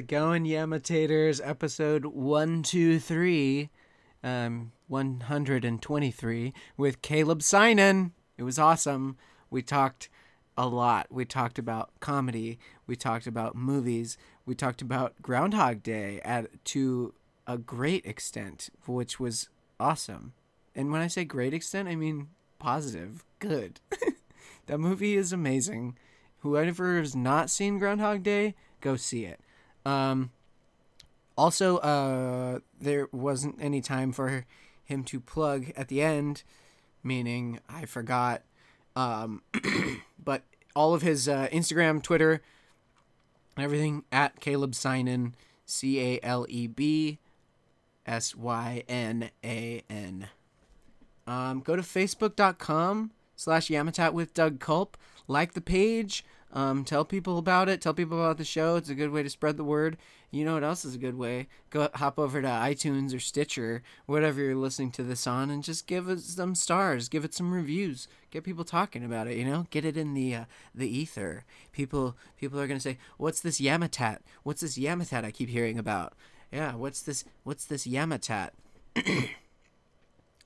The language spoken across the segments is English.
it going, Yamitators? Episode 123, um, 123 with Caleb Synan. It was awesome. We talked a lot. We talked about comedy. We talked about movies. We talked about Groundhog Day at to a great extent, which was awesome. And when I say great extent, I mean positive, good. that movie is amazing. Whoever has not seen Groundhog Day, go see it. Um, also, uh, there wasn't any time for him to plug at the end, meaning I forgot. Um, but all of his uh, Instagram, Twitter, everything at Caleb Synan, C A L E B S Y N A N. Um, go to facebook.com slash Yamatat with Doug Culp. Like the page. Um, tell people about it. Tell people about the show. It's a good way to spread the word. You know what else is a good way? Go hop over to iTunes or Stitcher, whatever you're listening to this on, and just give it some stars. Give it some reviews. Get people talking about it. You know, get it in the uh, the ether. People people are gonna say, "What's this Yamatat? What's this Yamatat I keep hearing about?" Yeah, what's this? What's this Yamatat?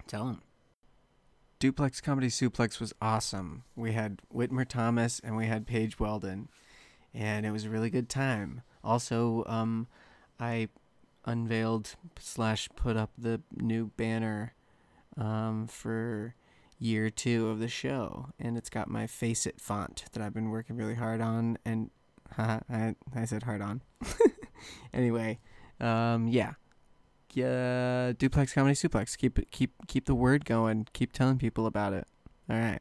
Tell them. Duplex Comedy Suplex was awesome. We had Whitmer Thomas and we had Paige Weldon, and it was a really good time. Also, um, I unveiled slash put up the new banner um, for year two of the show, and it's got my Face It font that I've been working really hard on, and I I said hard on. anyway, um, yeah, yeah, duplex comedy suplex. Keep keep keep the word going. Keep telling people about it. All right.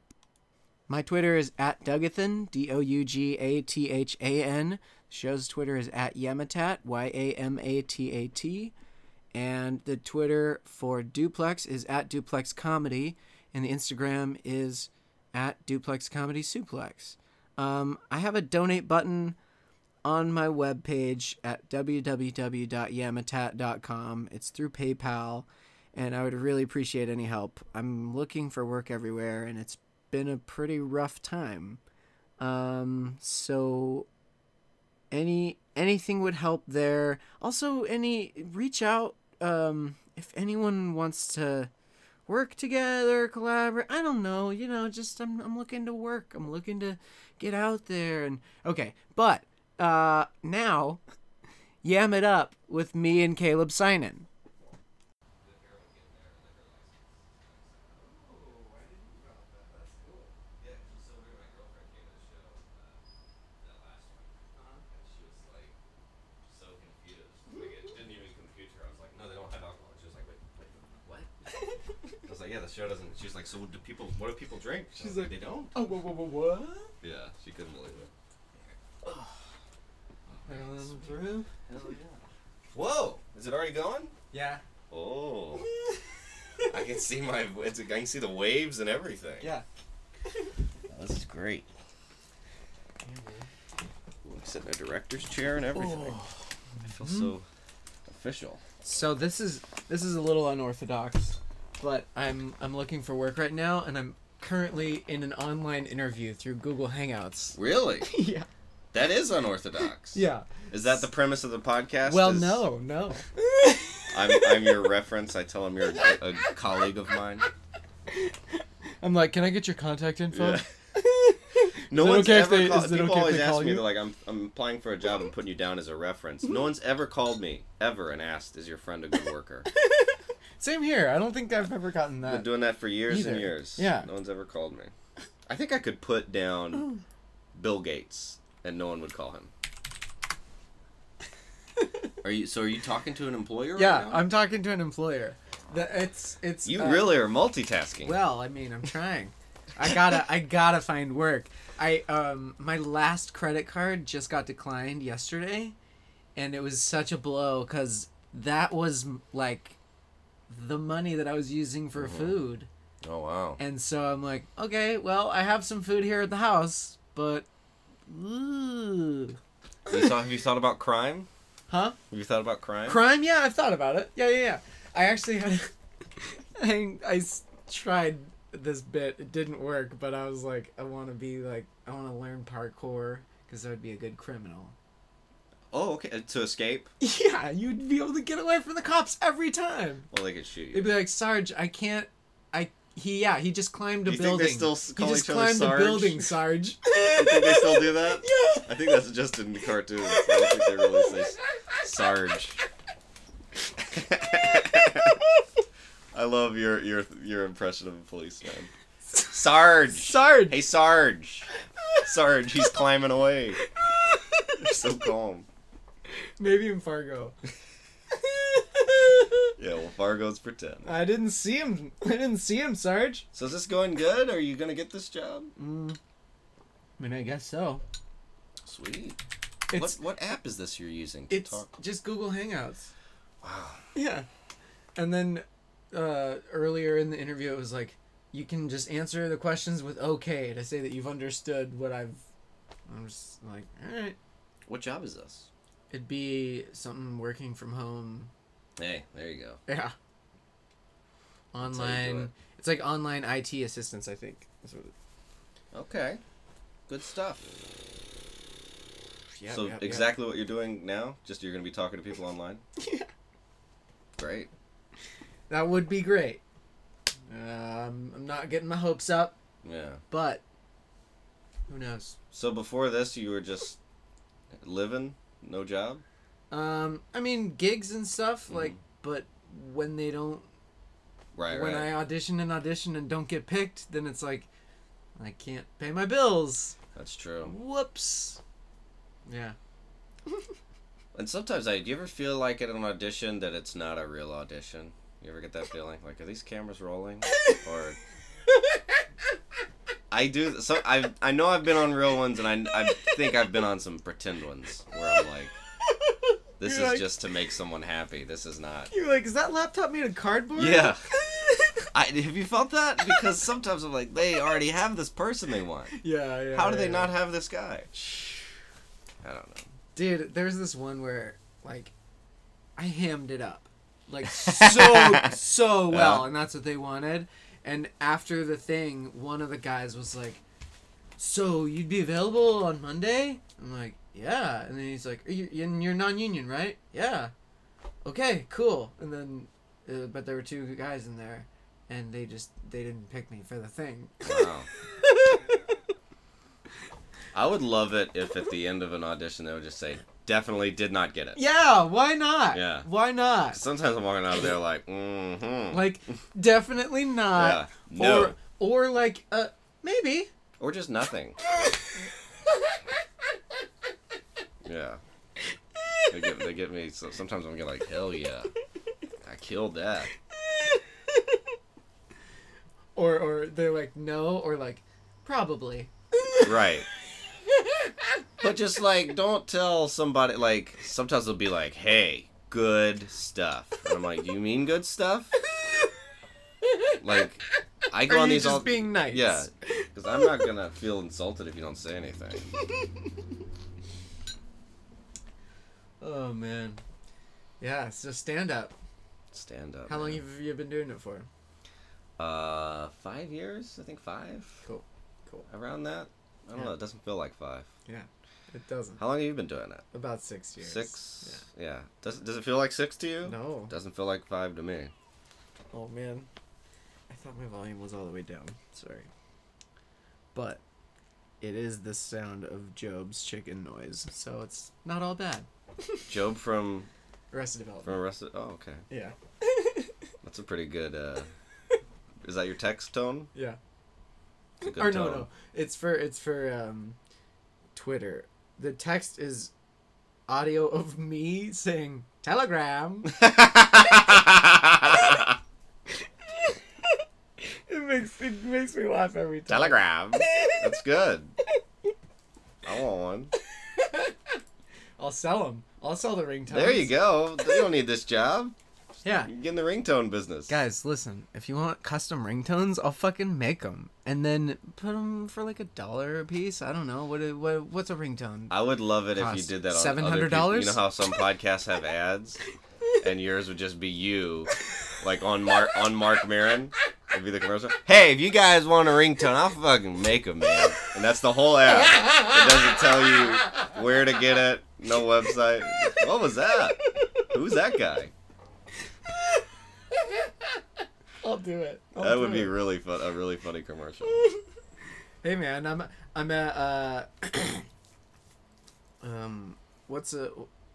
My Twitter is at Dougathan, D O U G A T H A N. Show's Twitter is at Yamatat, Y A M A T A T. And the Twitter for Duplex is at Duplex Comedy. And the Instagram is at Duplex Comedy Suplex. Um, I have a donate button on my webpage at www.yamatat.com. It's through PayPal, and I would really appreciate any help. I'm looking for work everywhere, and it's been a pretty rough time. Um, so any anything would help there. Also, any reach out um, if anyone wants to work together, collaborate. I don't know, you know, just I'm I'm looking to work. I'm looking to get out there and okay, but uh, now, yam it up with me and Caleb Synan. Yeah, the show doesn't. She's like, so do people? What do people drink? She's was like, they don't. Oh, what, what, what? Yeah, she couldn't believe it. Hell yeah. Whoa! Is it already going? Yeah. Oh. I can see my. It's, I can see the waves and everything. Yeah. This is great. Ooh, I sit in a director's chair and everything. Oh. I feel so official. So this is this is a little unorthodox, but I'm I'm looking for work right now, and I'm currently in an online interview through Google Hangouts. Really? yeah. That is unorthodox. Yeah. Is that the premise of the podcast? Well, Is- no, no. I'm, I'm your reference. I tell them you're a, a colleague of mine. I'm like, can I get your contact info? Yeah. No one's okay if ever they- it People okay always ask call me, you? they're like, I'm, I'm applying for a job and putting you down as a reference. No one's ever called me, ever, and asked, is your friend a good worker? Same here. I don't think I've ever gotten I've that. been doing that for years Either. and years. Yeah. No one's ever called me. I think I could put down Bill Gates, and no one would call him. Are you? So are you talking to an employer? yeah, right now? I'm talking to an employer. That it's it's. You uh, really are multitasking. Well, I mean, I'm trying. I gotta I gotta find work. I um my last credit card just got declined yesterday, and it was such a blow because that was like the money that I was using for Mhm. food, oh wow. and so I'm like, okay, well, I have some food here at the house, but. Ooh. You thought, have you thought about crime? Huh? Have you thought about crime? Crime? Yeah, I've thought about it. Yeah, yeah, yeah. I actually had. I, I tried this bit. It didn't work, but I was like, I want to be like, I want to learn parkour because I would be a good criminal. Oh, okay. Uh, to escape? Yeah, you'd be able to get away from the cops every time. Well, they could shoot you. They'd be like, Sarge, I can't. He yeah he just climbed a you think they building. still s- he just each other climbed Sarge? a building, Sarge. You think they still do that? Yeah. I think that's just in the cartoons. I don't think they really say Sarge. I love your your your impression of a policeman. Sarge. Sarge. Hey Sarge. Sarge, he's climbing away. You're so calm. Maybe in Fargo. Yeah, well Fargo's pretend. I didn't see him. I didn't see him, Sarge. So is this going good? Are you gonna get this job? Mm. I mean, I guess so. Sweet. It's what what app is this you're using to it's talk? just Google Hangouts. Wow. Yeah. And then uh, earlier in the interview, it was like, you can just answer the questions with okay to say that you've understood what I've. I'm just like, all right. What job is this? It'd be something working from home. Hey, there you go. Yeah. how you do Online. it. It's like online IT assistance, I think. That's what it- Okay. Good stuff. yeah, so yeah, yeah. exactly what you're doing now? Just you're gonna be talking to people online? Yeah. Great. That would be great. Um, I'm not getting my hopes up, Yeah. but who knows? So before this you were just living, no job? Um, I mean gigs and stuff like, Mhm. but when they don't, Right, when right. I audition and audition and don't get picked, then it's like, I can't pay my bills. That's true. Whoops. Yeah. And sometimes I do you ever feel like at an audition that it's not a real audition? You ever get that feeling? Like are these cameras rolling? Or I do so I I know I've been on real ones and I I think I've been on some pretend ones where I'm like this You're is like- just to make someone happy. This is not You're like, is that laptop made of cardboard? Yeah. I, have you felt that? Because sometimes I'm like, they already have this person they want. yeah, yeah. How do they yeah. not have this guy? I don't know. Dude, there's this one where like I hammed it up. Like so so well Yeah. and that's what they wanted. And after the thing, one of the guys was like, "So you'd be available on Monday?" I'm like, "Yeah." And then he's like, Are you, and "You're non-union, right?" "Yeah." "Okay, cool." And then uh, but there were two guys in there and they just they didn't pick me for the thing. Wow. I would love it if at the end of an audition they would just say, definitely did not get it. yeah, why not? Yeah. Why not? Sometimes I'm walking out of there like, mm-hmm. Like definitely not. yeah. No. Or or like uh maybe. Or just nothing. Yeah. They get, they get me, so sometimes I'm like, hell yeah. I killed that. Or or they're like no or like probably. Right. But just like, don't tell somebody, like, sometimes they'll be like, hey, good stuff. And I'm like, do you mean good stuff? Like, I go Are on these just all. being nice? Yeah. Because I'm not going to feel insulted if you don't say anything. Oh man. Yeah, so stand up. Stand up. How long have you been doing it for? Uh, five years? I think five. Cool. Cool. Around that? I don't Yeah. know. It doesn't feel like five. Yeah. It doesn't. How long have you been doing it? About six years. Six? Yeah. Yeah. Does, does it feel like six to you? No. Doesn't feel like five to me. Oh man. I thought my volume was all the way down. Sorry. But it is the sound of Job's chicken noise, so it's not all bad. Job from Arrested from Development. Arrested. Oh, okay. Yeah. That's a pretty good. uh Is that your text tone? Yeah. It's a good or no, tone. no. It's for it's for um, Twitter. The text is audio of me saying telegram. it makes it makes me laugh every time. Telegram. That's good. I want one. I'll sell them. I'll sell the ringtones. There you go. You don't need this job. Yeah. You get in the ringtone business. Guys, listen. If you want custom ringtones, I'll fucking make them, and then put them for like a dollar a piece. I don't know what what what's a ringtone. I would love it if you did that on $700? people. You know how some podcasts have ads, and yours would just be you, like on Mark on Mark Maron. It'd be the commercial. Hey, if you guys want a ringtone, I'll fucking make them, man. And that's the whole app. It doesn't tell you where to get it. No website. What was that? Who's that guy? I'll do it. I'll That do would be it. really fun. A really funny commercial. Hey man, I'm I'm a uh, um, what's a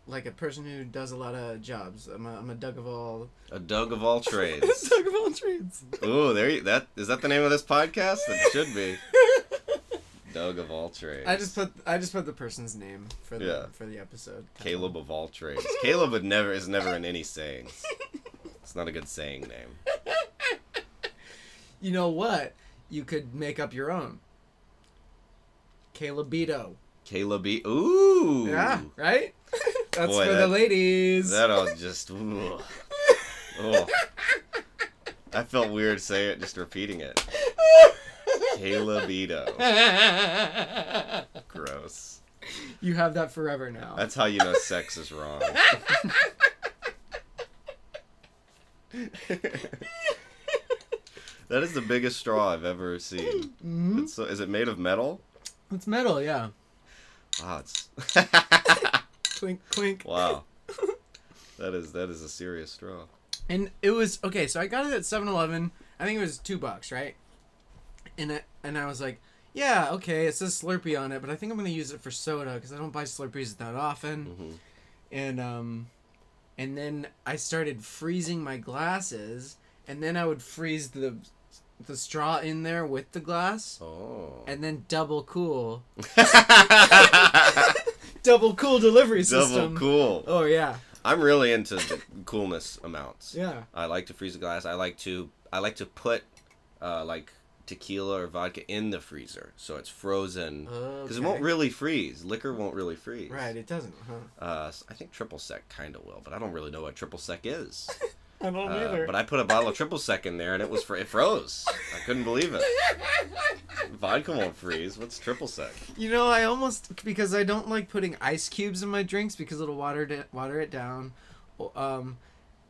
like a person who does a lot of jobs. I'm a, I'm a Doug of all A Doug of all trades. Doug of all trades. Ooh, there you. That is that the name of this podcast? It should be. Doug of all trades. I just put I just put the person's name for the Yeah. for the episode. Caleb of all trades. Caleb would never is never in any sayings. It's not a good saying name. You know what? You could make up your own. Calebido. Caleb. Ooh. Yeah, right? That's Boy, for that- the ladies. That was just. Ooh. Oh. I felt weird saying it, just repeating it. Calebido. Gross. you have that forever now. That's how you know sex is wrong. that is the biggest straw I've ever seen. Mhm. It's is it made of metal? It's metal, yeah. Wow, it's Clink, clink. wow. That is that is a serious straw. And it was okay. So I got it at 7-Eleven. I think it was two bucks, right? And it, and I was like, yeah, okay. It says Slurpee on it, but I think I'm gonna use it for soda because I don't buy Slurpees that often. hmm And um, and then I started freezing my glasses, and then I would freeze the the straw in there with the glass, Oh. and then double cool, double cool delivery system. Double cool. Oh yeah, I'm really into the coolness amounts. yeah. I like to freeze a glass. I like to I like to put uh, like tequila or vodka in the freezer so it's frozen because it won't really freeze. Liquor won't really freeze. Right, it doesn't, huh? Uh, I think triple sec kind of will, but I don't really know what triple sec is. I don't Uh, but I put a bottle of triple sec in there and it was fr- it froze. I couldn't believe it. Vodka won't freeze. What's triple sec? You know, I almost because I don't like putting ice cubes in my drinks because it'll water it water it down. Um,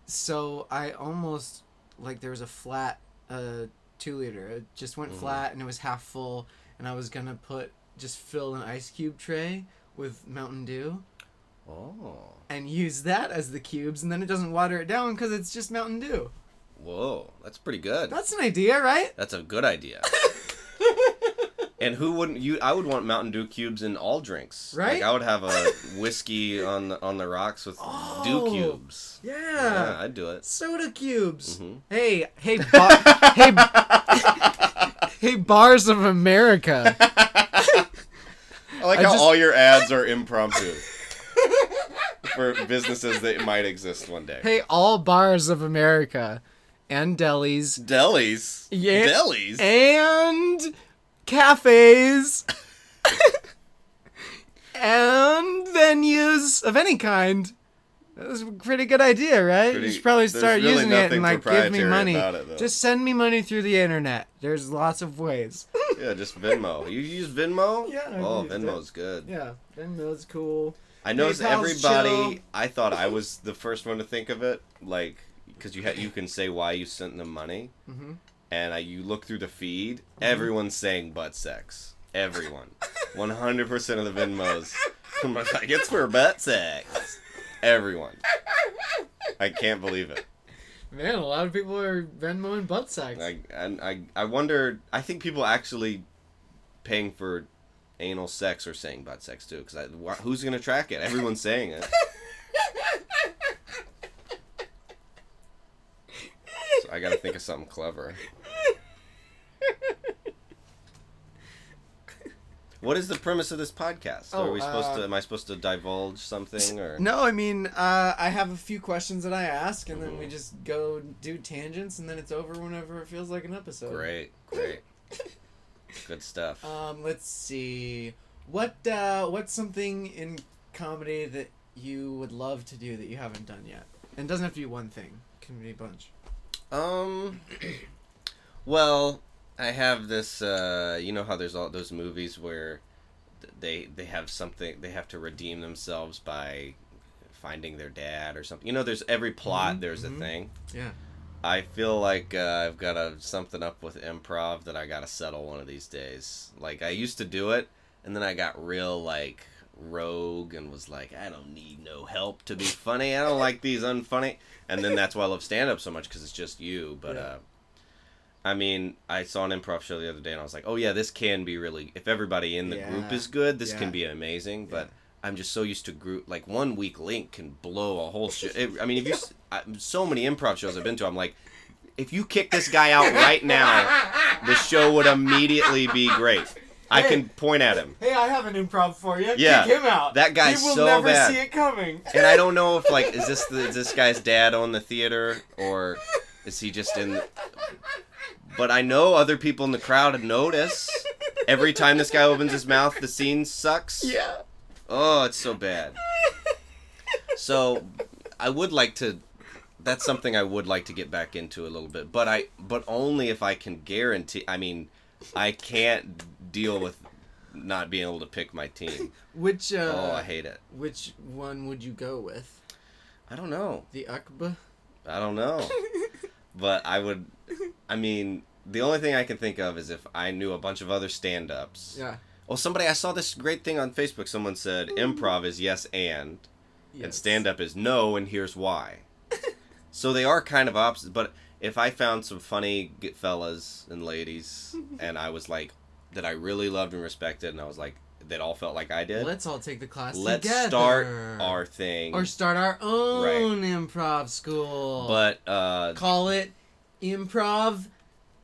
so I almost like there was a flat uh two liter. It just went Mhm. flat and it was half full, and I was gonna put just fill an ice cube tray with Mountain Dew Oh, and use that as the cubes, and then it doesn't water it down because it's just Mountain Dew. whoa, that's pretty good. That's an idea, right? That's a good idea. And who wouldn't you? I would want Mountain Dew cubes in all drinks. Right? Like I would have a whiskey on the on the rocks with Oh. Dew cubes. Yeah. Yeah, I'd do it. Soda cubes. Mhm. Hey, hey, bar- hey, hey, bars of America. I like I how just- all your ads are impromptu for businesses that might exist one day. Hey, all bars of America, and delis, Delis. Yeah. Delis. and cafes, and venues of any kind. That was a pretty good idea, right? Pretty- you should probably start really using it and like give me money. it. Just send me money through the internet. There's lots of ways. yeah, just Venmo. You use Venmo? Yeah, I've Oh, used it. Venmo's good. yeah, Venmo's cool. I noticed everybody. chill. I thought I was the first one to think of it, like because you ha- you can say why you sent them money, Mhm. and I, you look through the feed. Mm-hmm. Everyone's saying butt sex. Everyone, one hundred percent of the Venmos. I'm like, it's for butt sex. Everyone. I can't believe it. Man, a lot of people are Venmoing butt sex. I, and I I wonder. I think people actually paying for anal sex or saying butt sex too. Because who's gonna track it? Everyone's saying it. So I gotta think of something clever. What is the premise of this podcast? Oh, are we supposed uh, to? Am I supposed to divulge something or? No, I mean, uh, I have a few questions that I ask, and then we Mhm. just go do tangents, and then it's over whenever it feels like an episode. Great, great, good stuff. Um, let's see. What uh, what's something in comedy that you would love to do that you haven't done yet? And it doesn't have to be one thing. It can be a bunch. Um. Well, I have this. Uh, you know how there's all those movies where they they have something they have to redeem themselves by finding their dad or something. You know, there's every plot. Mhm, There's mhm. a thing. Yeah. I feel like uh, I've got a something up with improv that I gotta settle one of these days. Like I used to do it, and then I got real like rogue and was like, I don't need no help to be funny. I don't like these unfunny. And then that's why I love stand up so much because it's just you. But Yeah. uh, I mean, I saw an improv show the other day and I was like, oh yeah, this can be really. If everybody in the group is good, this Yeah. can be amazing. But Yeah. I'm just so used to group. Like one weak link can blow a whole show. I mean, if you I, so many improv shows I've been to, I'm like. If you kick this guy out right now, the show would immediately be great. I Hey. can point at him. Hey, I have an improv for you. Yeah, Kick him out. that guy's so bad. He will never bad. see it coming. and I don't know if like is this the, is this guy's dad on the theater or is he just in? But I know other people in the crowd notice every time this guy opens his mouth, the scene sucks. Yeah. Oh, it's so bad. So, I would like to. That's something I would like to get back into a little bit, but I but only if I can guarantee. I mean, I can't deal with not being able to pick my team. Which uh, Oh, I hate it. which one would you go with? I don't know. The Akba? I don't know. but I would I mean, the only thing I can think of is if I knew a bunch of other stand-ups. Yeah. Well, somebody I saw this great thing on Facebook. Someone said improv is yes and and stand-up is no and here's why. So they are kind of opposite, but if I found some funny fellas and ladies and I was like that I really loved and respected and I was like that all felt like I did. Let's all take the class let's together. start our thing. or start our own improv school. but uh call it improv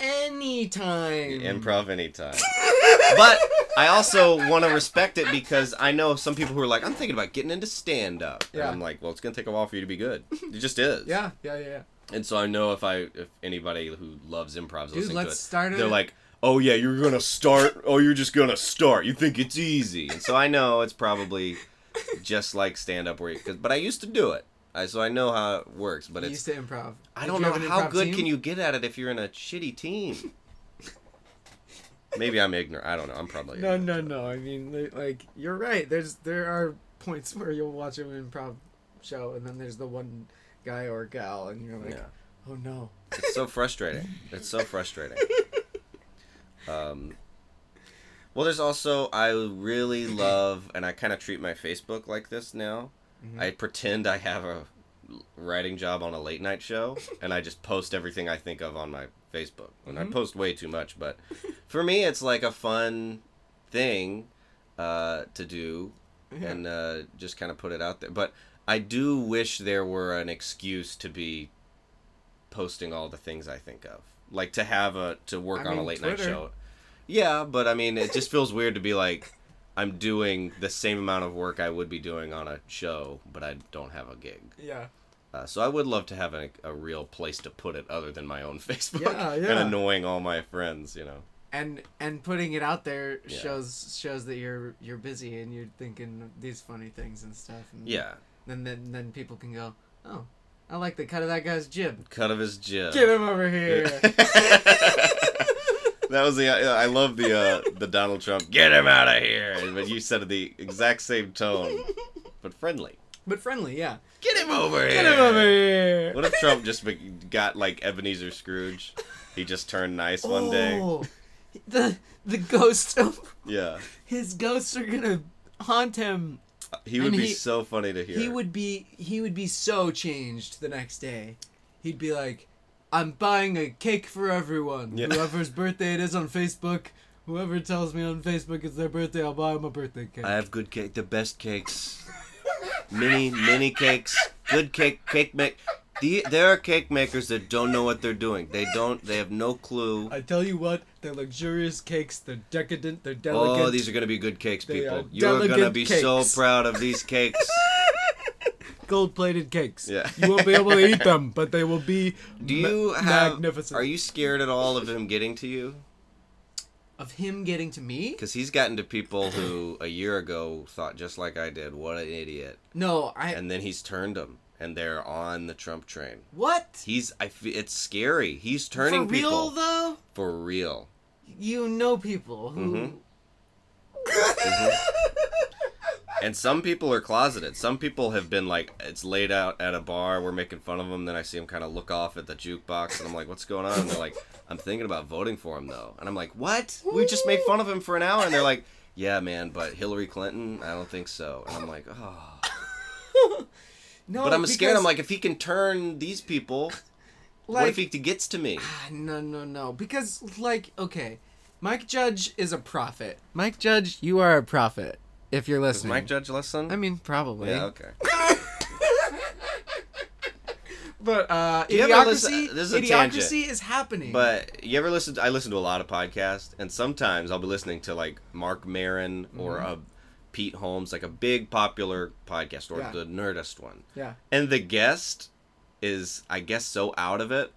anytime. improv anytime. but I also want to respect it because I know some people who are like, I'm thinking about getting into stand up. Yeah. And I'm like, well, it's gonna take a while for you to be good. It just is. Yeah, yeah, yeah. yeah. And so I know if I if anybody who loves improv is listening let's to it, start it. they're like, oh yeah, you're gonna start. Oh, you're just gonna start. You think it's easy. And so I know it's probably just like stand up where you. Cause, but I used to do it. I, so I know how it works. But you it's used to improv. I Did don't you know have an how improv good team? can you get at it if you're in a shitty team. Maybe I'm ignorant. I don't know. I'm probably No, no, no. I mean, like you're right. There's there are points where you'll watch an improv show, and then there's the one guy or gal, and you're like, Yeah. oh no. It's so frustrating. It's so frustrating. Um, well, there's also I really love, and I kind of treat my Facebook like this now. Mhm. I pretend I have a writing job on a late night show, and I just post everything I think of on my Facebook. And I Mhm. post way too much, but for me, it's like a fun thing uh, to do Yeah. and uh, just kind of put it out there. But I do wish there were an excuse to be posting all the things I think of, like to have a to work I on a mean, late night show. Yeah, but I mean, it just feels weird to be like, I'm doing the same amount of work I would be doing on a show, but I don't have a gig. yeah. Uh, so I would love to have a, a real place to put it other than my own Facebook Yeah, and annoying all my friends, you know. And and putting it out there Yeah. shows shows that you're you're busy and you're thinking these funny things and stuff. And Yeah, Then then then people can go, oh, I like the cut of that guy's jib. cut of his jib. Get him over here. that was the I love the uh, the Donald Trump get him out of here, but you said it the exact same tone, but friendly. But friendly, yeah. Get him over here. Get him over here. What if Trump just be- got like Ebenezer Scrooge? He just turned nice one day. Oh, the the ghost of Yeah, his ghosts are gonna haunt him. Uh, he would And be he- so funny to hear. He would be he would be so changed the next day. He'd be like, "I'm buying a cake for everyone. Yeah. Whoever's birthday it is on Facebook, whoever tells me on Facebook it's their birthday, I'll buy them a birthday cake." I have good cake, the best cakes, mini mini cakes, good cake cake make. The, there are cake makers that don't know what they're doing. They don't. They have no clue. I tell you what, they're luxurious cakes. They're decadent. They're oh, delicate. Oh, these are gonna be good cakes, They people. are You're gonna be so proud of these cakes. gold-plated cakes. Yeah. you won't be able to eat them, but they will be Do you ma- have? magnificent. Are you scared at all of him getting to you? Of him getting to me? Because he's gotten to people who a year ago thought just like I did, what an idiot, No, I. and then he's turned them, and they're on the Trump train. what? He's. I. It's scary. He's turning For real people though, for real. you know people who. Mhm. And some people are closeted. Some people have been like, it's laid out at a bar. We're making fun of them. Then I see them kind of look off at the jukebox, and I'm like, what's going on? And they're like, I'm thinking about voting for him though. And I'm like, what? We just made fun of him for an hour, and they're like, yeah, man, but Hillary Clinton, I don't think so. And I'm like, oh. No, But I'm scared. I'm like, if he can turn these people, what like, if he gets to me? Ah, no, no, no. Because, like, okay, Mike Judge is a prophet. Mike Judge, you are a prophet. If you're Does listening, Mike Judge listen? I mean, probably. yeah, okay. But uh, you ever idiocracy, listen- this is a idiocracy tangent. is happening. But you ever listen? To, I listen to a lot of podcasts, and sometimes I'll be listening to like Mark Maron or Mm-hmm. uh, Pete Holmes, like a big popular podcast, or Yeah. the Nerdist one. yeah, And the guest is, I guess, so out of it.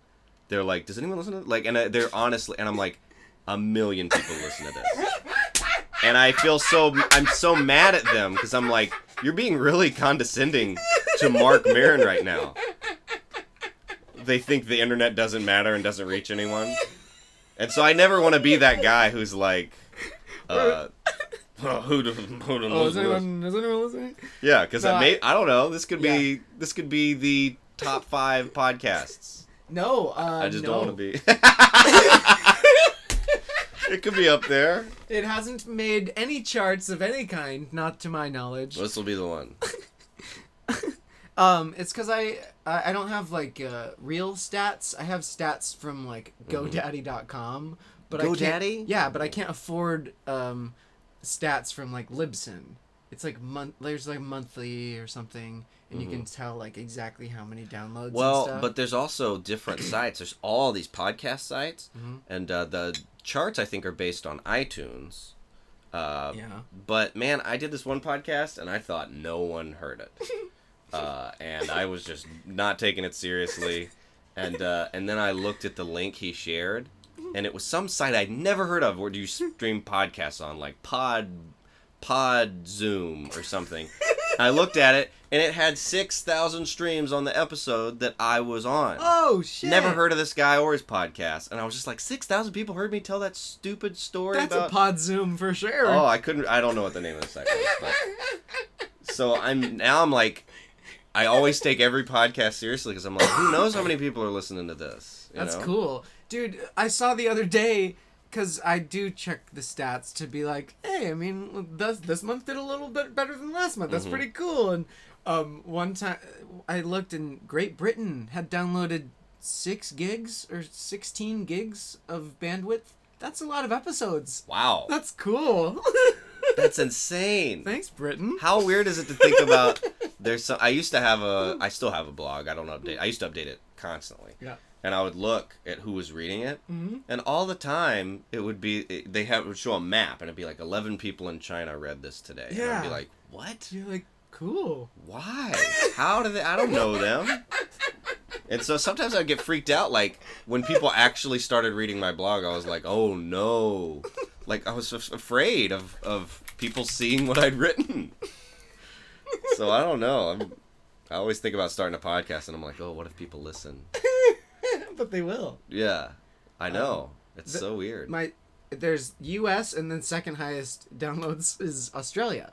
They're like, "Does anyone listen to it?" Like, and uh, they're honestly, and I'm like, a million people listen to this, and I feel so, I'm so mad at them because I'm like, you're being really condescending to Mark Maron right now. They think the internet doesn't matter and doesn't reach anyone, and so I never want to be that guy who's like, uh. Oh, who, do- who do- Oh, is anyone, is anyone listening? yeah, because No, I I- may I don't know. This could be this could be the top five podcasts. No, uh, I just no. don't want to be. it could be up there. It hasn't made any charts of any kind, not to my knowledge. This will be the one. Um, it's because I, I I don't have like uh, real stats. I have stats from like GoDaddy.com, but I can't, GoDaddy? Yeah, but I can't afford um, stats from like Libsyn. It's like month. There's like monthly or something, and you can tell like exactly how many downloads. and Well, stuff. but there's also different sites. There's all these podcast sites, Mhm. and uh, the charts I think are based on iTunes. Uh, yeah, But man, I did this one podcast and I thought no one heard it, uh, and I was just not taking it seriously. And uh, and then I looked at the link he shared, and it was some site I'd never heard of where do you stream podcasts on, like Pod Pod Zoom or something. I looked at it, and it had six thousand streams on the episode that I was on. Oh shit! Never heard of this guy or his podcast, and I was just like, six thousand people heard me tell that stupid story That's about a pod zoom for sure. Oh, I couldn't. I don't know what the name of the site was. But. So I'm now. I'm like, I always take every podcast seriously because I'm like, who knows how many people are listening to this? you That's know? cool, dude. I saw the other day because I do check the stats to be like, hey, I mean, this this month did a little bit better than last month. That's Mhm. pretty cool. And um, one time I looked, and Great Britain had downloaded six gigs or sixteen gigs of bandwidth. That's a lot of episodes. Wow, That's cool. that's insane. Thanks, Britain. How weird is it to think about? There's some. I used to have a. I still have a blog. I don't update. I used to update it constantly. Yeah. And I would look at who was reading it, hmm and all the time it would be it, they have would show a map, and it'd be like eleven people in China read this today. And I'd be Yeah. like, what? You're like, cool. Why? How do they? I don't know them. And so sometimes I'd get freaked out. Like when people actually started reading my blog, I was like, "Oh no!" Like I was afraid of of people seeing what I'd written. So I don't know. I'm, I always think about starting a podcast, and I'm like, "Oh, what if people listen?" But they will. Yeah, I know. it's the- so weird. my there's U.S. and then second highest downloads is Australia.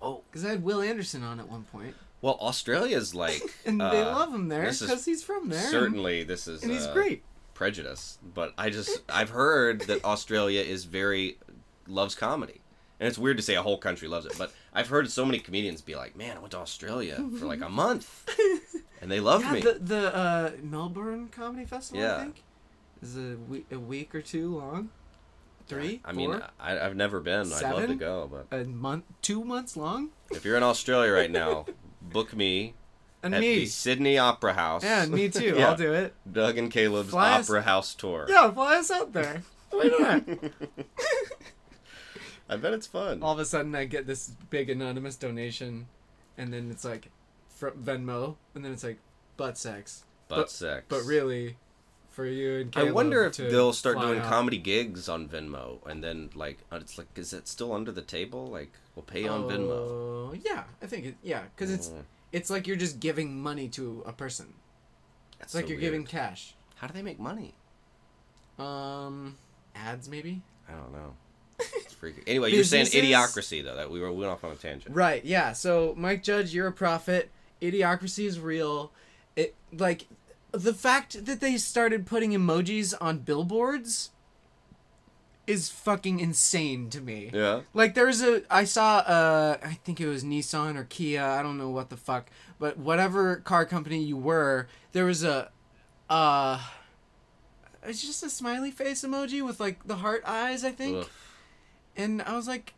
oh, Because I had Wil Anderson on at one point, well, Australia's like, and they uh, love him there because he's from there. certainly this is and, he's uh, great. prejudice, but I just I've heard that Australia is very loves comedy. And it's weird to say a whole country loves it, but I've heard so many comedians be like, "Man, I went to Australia for like a month, and they loved Yeah, me." the the uh, Melbourne Comedy Festival, Yeah. I think, is a week, a week or two long. Three, I mean. I, I've never been. I'd love to go, but a month, two months long, if you're in Australia right now, book me and at me. the Sydney Opera House. Yeah, me too. Yeah. I'll do it. Doug and Caleb's Fly us- Opera House tour. Yeah, fly us out there. Why not? I bet it's fun. all of a sudden I get this big anonymous donation, and then it's like, from Venmo, and then it's like, butt sex. Butt but- sex. But really, for you and I wonder if to they'll start doing out. comedy gigs on Venmo, and then like uh, it's like, is it still under the table? Like, we'll pay you on Venmo. Oh, Yeah, I think it. Yeah, because it's Mm, it's like you're just giving money to a person. that's It's like so you're weird. giving cash. How do they make money? Um, ads maybe. I don't know. It's freaky. Anyway, you're saying idiocracy though. That we were went off on a tangent. Right. Yeah. So Mike Judge, you're a prophet. Idiocracy is real. It like the fact that they started putting emojis on billboards is fucking insane to me. Yeah. Like there's a I saw uh I think it was Nissan or Kia, I don't know what the fuck, but whatever car company you were, there was a uh it's just a smiley face emoji with like the heart eyes, I think. And I was like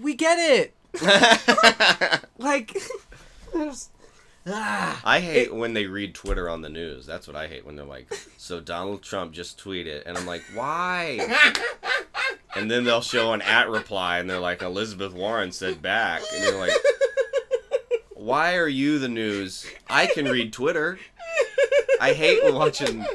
we get it. Like there's ah I hate when they read Twitter on the news. That's what I hate when they're like, "So Donald Trump just tweeted," and I'm like, "Why?" And then they'll show an at reply, and they're like, "Elizabeth Warren said back," and you're like, "Why are you the news? I can read Twitter. I hate watching.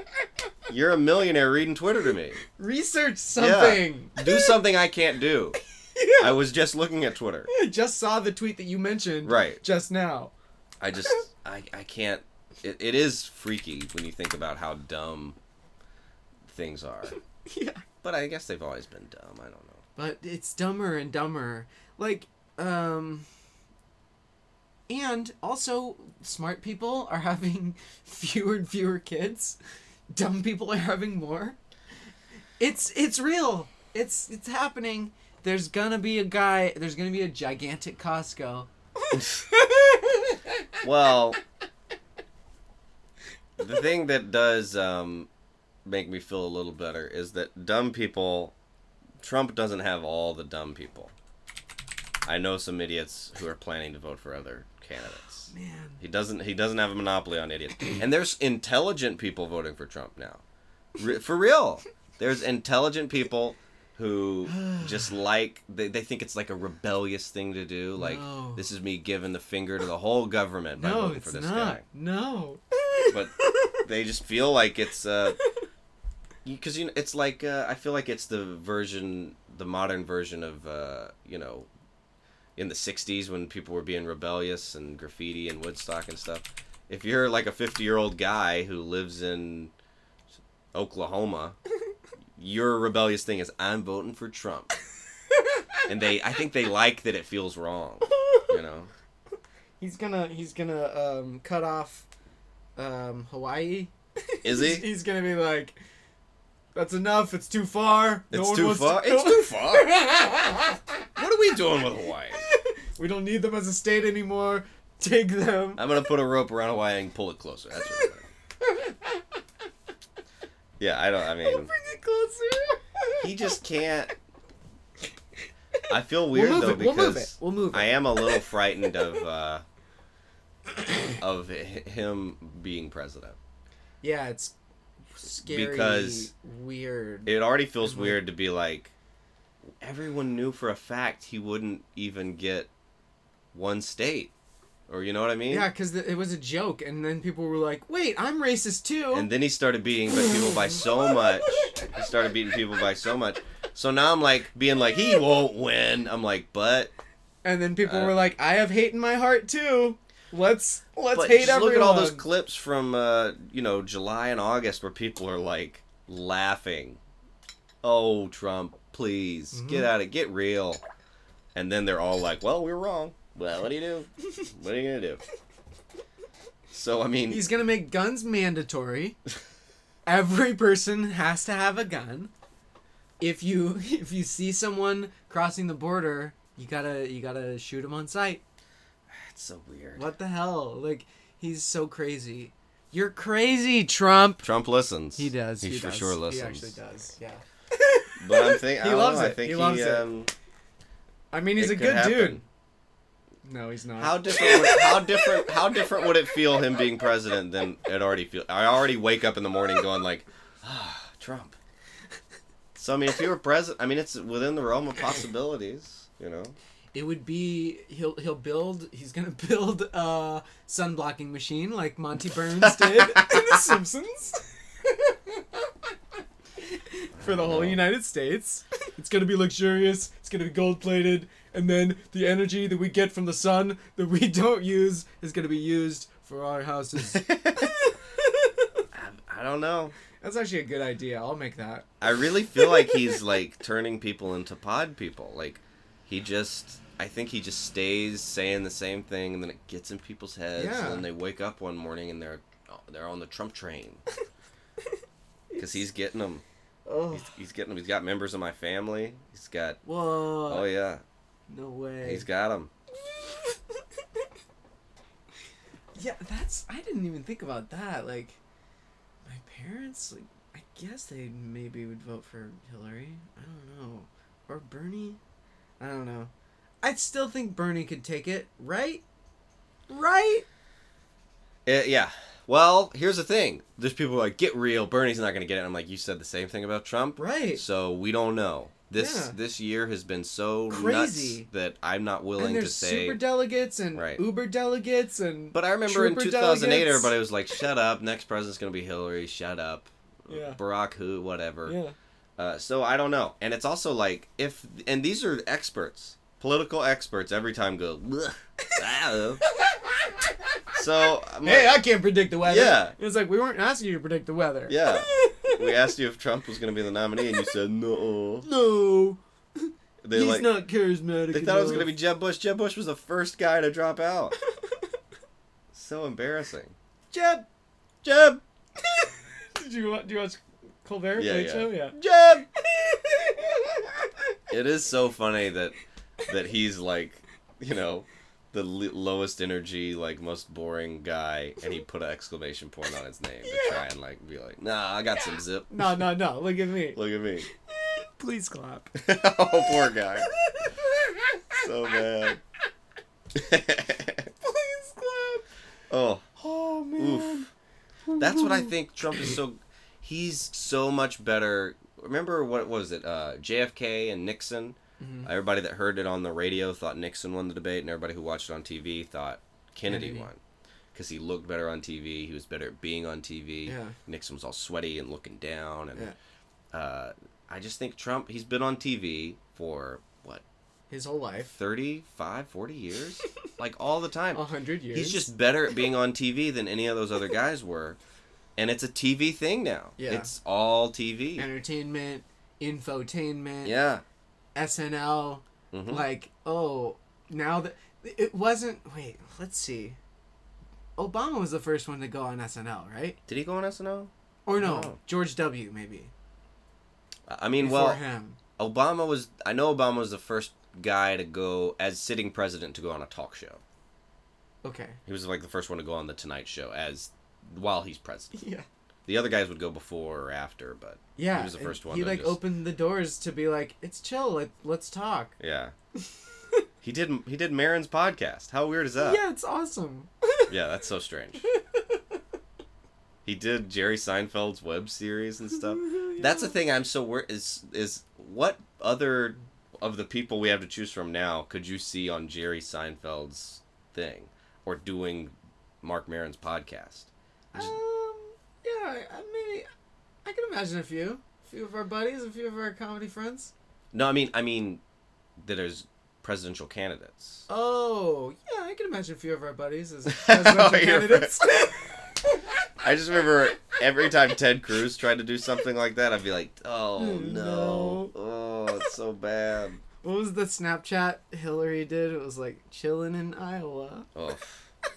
You're a millionaire reading Twitter to me. research something. Do something I can't do. I was just looking at Twitter. I just saw the tweet that you mentioned Right. just now. I just I, I can't it, it is freaky when you think about how dumb things are. Yeah. But I guess they've always been dumb. I don't know. but it's dumber and dumber like um and also smart people are having fewer and fewer kids dumb people are having more it's it's real it's it's happening there's gonna be a guy there's gonna be a gigantic costco Well, the thing that does um, make me feel a little better is that dumb people Trump doesn't have all the dumb people. I know some idiots who are planning to vote for other candidates. Man He doesn't. He doesn't have a monopoly on idiots. And there's intelligent people voting for Trump now. Re- for real, there's intelligent people who just like they, they think it's like a rebellious thing to do. Like No. this is me giving the finger to the whole government by no voting for this not guy. no But they just feel like it's uh because you know it's like uh, I feel like it's the version, the modern version of uh, you know in the 60s when people were being rebellious and graffiti and Woodstock and stuff. If you're like a 50 year old guy who lives in Oklahoma, your rebellious thing is I'm voting for Trump. and they, I think they like that it feels wrong, you know? he's gonna he's gonna um cut off um hawaii Is he? he's, he's gonna be like that's enough it's too far No It's one too wants far. to- It's too far. What are we doing with Hawaii? We don't need them as a state anymore take them I'm gonna put a rope around Hawaii and pull it closer. That's what I'm Yeah, I don't. I mean, bring it closer he just can't. I feel weird we'll though it we'll because move it we'll move it I am a little frightened of uh, of him being president. yeah it's scary Because weird It already feels weird to be like, everyone knew for a fact he wouldn't even get one state, or you know what I mean? yeah because it was a joke and then people were like wait i'm racist too And then he started beating people by so much. He started beating people by so much. So now I'm like being like he won't win. I'm like, but And then people Uh, were like, "I have hate in my heart too. Let's let's hate just everyone." look at all those clips from uh, you know July and August where people are like laughing. Oh Trump, please get Mhm. out of get real. And then they're all like, well, we were wrong. Well, what do you do? What are you gonna do? So I mean, He's gonna make guns mandatory. Every person has to have a gun. If you if you see someone crossing the border, you gotta you gotta shoot him on sight. it's so weird. What the hell? Like he's so crazy. You're crazy, Trump. Trump listens. He does. He, He, for does. sure listens. He actually does. Yeah. But I'm thinking. He I don't loves know, I it. think He loves it. Um, I mean, he's it a could good happen. dude. No, he's not. How different? Would, how different? How different would it feel him being president than it already feel? I already wake up in the morning going like, ah, Trump. So I mean, if you were president, I mean, it's within the realm of possibilities, you know. It would be he'll he'll build he's gonna build a sun blocking machine like Monty Burns did in The Simpsons. For the whole United States. It's gonna be luxurious, it's gonna be gold plated, and then the energy that we get from the sun that we don't use is gonna be used for our houses. I, um, I don't know. That's actually a good idea. I'll make that. I really feel like he's like turning people into pod people. Like he just, I think he just stays saying the same thing, and then it gets in people's heads, Yeah. and then they wake up one morning and they're they're on the Trump train because he's getting them. Oh. He's, he's getting them. He's got members of my family. He's got. Whoa. Oh yeah, No way. he's got him. Yeah, that's. I didn't even think about that. Like, my parents, like, I guess they maybe would vote for Hillary. I don't know. Or Bernie. I don't know. I still think Bernie could take it, right? Right? Uh, yeah. Well, here's the thing. There's people who are like, get real. Bernie's not going to get it. I'm like, you said the same thing about Trump. Right. So we don't know. This Yeah. this year has been so Crazy. nuts that I'm not willing to say. super delegates and Right. Uber delegates and. But I remember in Trooper 2008, delegates. everybody was like, "Shut up! Next president's gonna be Hillary. Shut up." Yeah. Barack who, whatever. yeah. Uh, so I don't know. And it's also like if and these are experts, political experts. Every time go. "Bleh, I don't know." so I'm like, Hey, I can't predict the weather. Yeah. It's like we weren't asking you to predict the weather. yeah. We asked you if Trump was gonna be the nominee, and you said no. No. They he's like not charismatic. they thought it was gonna be Jeb Bush. Jeb Bush was the first guy to drop out. so embarrassing. Jeb. Jeb. Did you do you watch Colbert Yeah, Late yeah. Show? Yeah. Jeb. It is so funny that that he's like, you know, the l- lowest energy, like most boring guy, and he put an exclamation point on his name to try and like be like, nah, I got some zip. no, no, no. Look at me. Look at me. Please clap. oh, poor guy. So bad. Please clap. oh, Oh man. oof. That's what I think Trump is so. He's so much better. Remember what was it? Uh, JFK and Nixon. Mhm. Everybody that heard it on the radio thought Nixon won the debate, and everybody who watched it on TV thought Kennedy, Kennedy. won because he looked better on TV. He was better at being on TV. Yeah. Nixon was all sweaty and looking down, and Yeah. uh, I just think Trump. He's been on TV for what His whole life. 35, 40 years, like all the time. A hundred years. He's just better at being on TV than any of those other guys were. And it's a TV thing now. Yeah. It's all TV. entertainment, infotainment, yeah. SNL. hmm Like, oh, now that it wasn't. Wait, let's see. Obama was the first one to go on SNL, right? Did he go on SNL? Or no, No. George W. Maybe. I mean, Before well, him. Obama was. I know Obama was the first guy to go as sitting president to go on a talk show. Okay. He was like the first one to go on the Tonight Show as while he's president. Yeah. The other guys would go before or after, but Yeah. He was the first one He like just- opened the doors to be like, it's chill. Like, let's talk. yeah. he did. He did Maron's podcast. How weird is that? yeah, it's awesome. Yeah, that's so strange. He did Jerry Seinfeld's web series and stuff. That's the thing I'm so worried is is what other of the people we have to choose from now could you see on Jerry Seinfeld's thing or doing Mark Maron's podcast? Um, yeah, I, I- maybe I can imagine a few, a few of our buddies, a few of our comedy friends. No, I mean I mean that there's presidential candidates. Oh, yeah, I can imagine a few of our buddies as Oh, presidential your candidates. I just remember every time Ted Cruz tried to do something like that, I'd be like, "Oh Oh, no, oh it's so bad." what was the Snapchat Hillary did? It was like chilling in Iowa, Oh,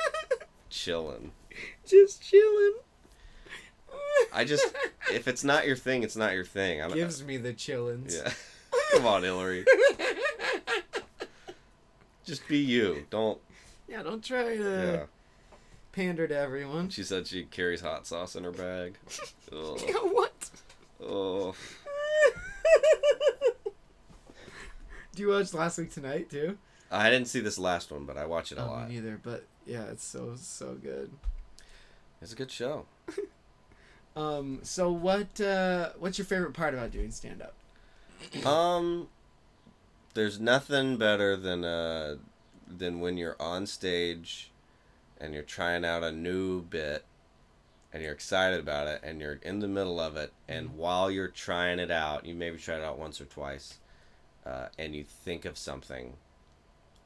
chilling. just chilling. I just if it's not your thing, it's not your thing. I don't, gives me the chillins. yeah. Come on, Hillary. Just be you. Don't. yeah, don't try to Yeah. pander to everyone. She said she carries hot sauce in her bag. Oh. Yeah, what? oh. Do you watch Last Week Tonight too? I didn't see this last one, but I watch it a Oh, lot. me neither, but yeah, it's so so good. It's a good show. Um, so what uh what's your favorite part about doing stand up? Um, there's nothing better than uh than when you're on stage and you're trying out a new bit and you're excited about it and you're in the middle of it and while you're trying it out, you maybe tried it out once or twice, uh, and you think of something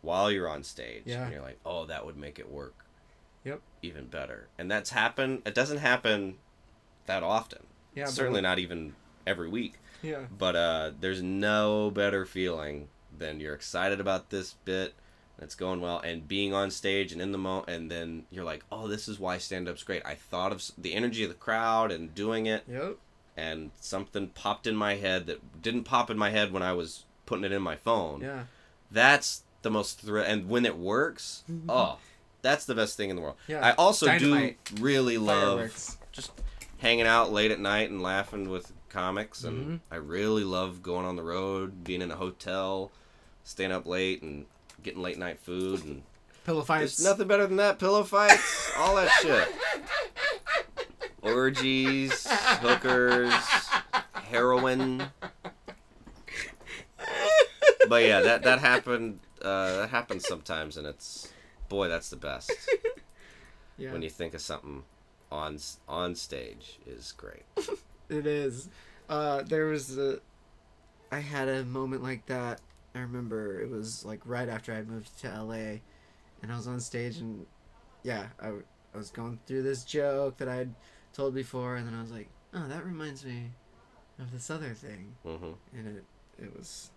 while you're on stage Yeah. and you're like, oh, that would make it work. Yep. Even better, and that's happened. It doesn't happen that often. Yeah, Certainly not even every week. Yeah. But uh, there's no better feeling than you're excited about this bit, and it's going well, and being on stage and in the moment, and then you're like, oh, this is why stand up's great. I thought of the energy of the crowd and doing it. Yep. and something popped in my head that didn't pop in my head when I was putting it in my phone. Yeah. That's the most thrill, and when it works, oh, that's the best thing in the world. Yeah. I also Dynamite. do really love Fireworks. just hanging out late at night and laughing with comics, and Mhm. I really love going on the road, being in a hotel, staying up late, and getting late night food, and Pillow fights. there's nothing better than that. Pillow fights, all that shit. Orgies, hookers, heroin. But yeah, that that happened. Uh, that happens sometimes, and it's boy, that's the best. Yeah. When you think of something on on stage is great. It is. Uh, there was a. I had a moment like that. I remember it was like right after I moved to LA, and I was on stage and, yeah, I, I was going through this joke that I'd told before, and then I was like, oh, that reminds me of this other thing, hmm and it it was,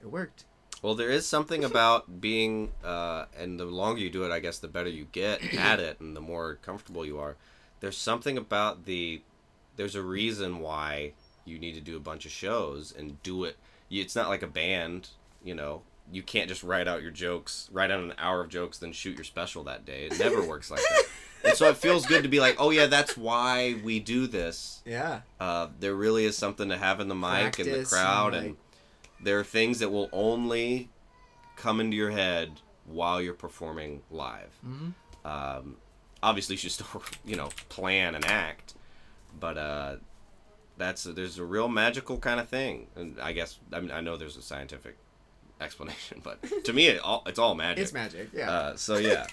it worked. Well, there is something about being, uh, and the longer you do it, I guess, the better you get at it, and the more comfortable you are. There's something about the, there's a reason why you need to do a bunch of shows and do it. It's not like a band, you know. You can't just write out your jokes, write out an hour of jokes, then shoot your special that day. It never works like that. And so it feels good to be like, oh yeah, that's why we do this. Yeah. Uh, there really is something to have in the mic and the crowd, and, and, there are things that will only come into your head while you're performing live. hmm Um, obviously, you should still, you know, plan and act, but uh, that's there's a real magical kind of thing, and I guess I mean I know there's a scientific explanation, but to me, it all it's all magic. It's magic. Yeah. Uh, so yeah,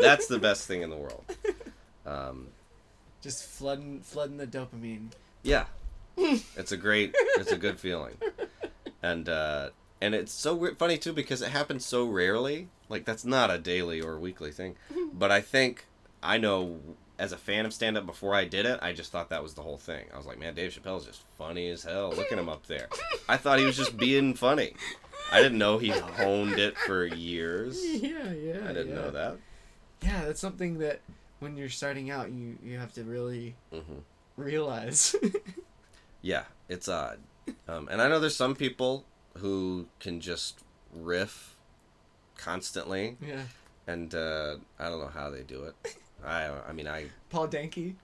that's the best thing in the world. Um, Just flooding flooding the dopamine. Yeah, it's a great, it's a good feeling, and uh, and it's so weird, funny too because it happens so rarely. Like that's not a daily or weekly thing, but I think I know as a fan of stand up before I did it, I just thought that was the whole thing. I was like, man, Dave Chappelle's just funny as hell. Look at him up there. I thought he was just being funny. I didn't know he honed it for years. Yeah, yeah. I didn't yeah. know that. Yeah, that's something that when you're starting out, you you have to really hmm realize. Yeah, it's odd. Um, and I know there's some people who can just riff constantly, yeah. and uh, I don't know how they do it. I I mean I Paul Danke. he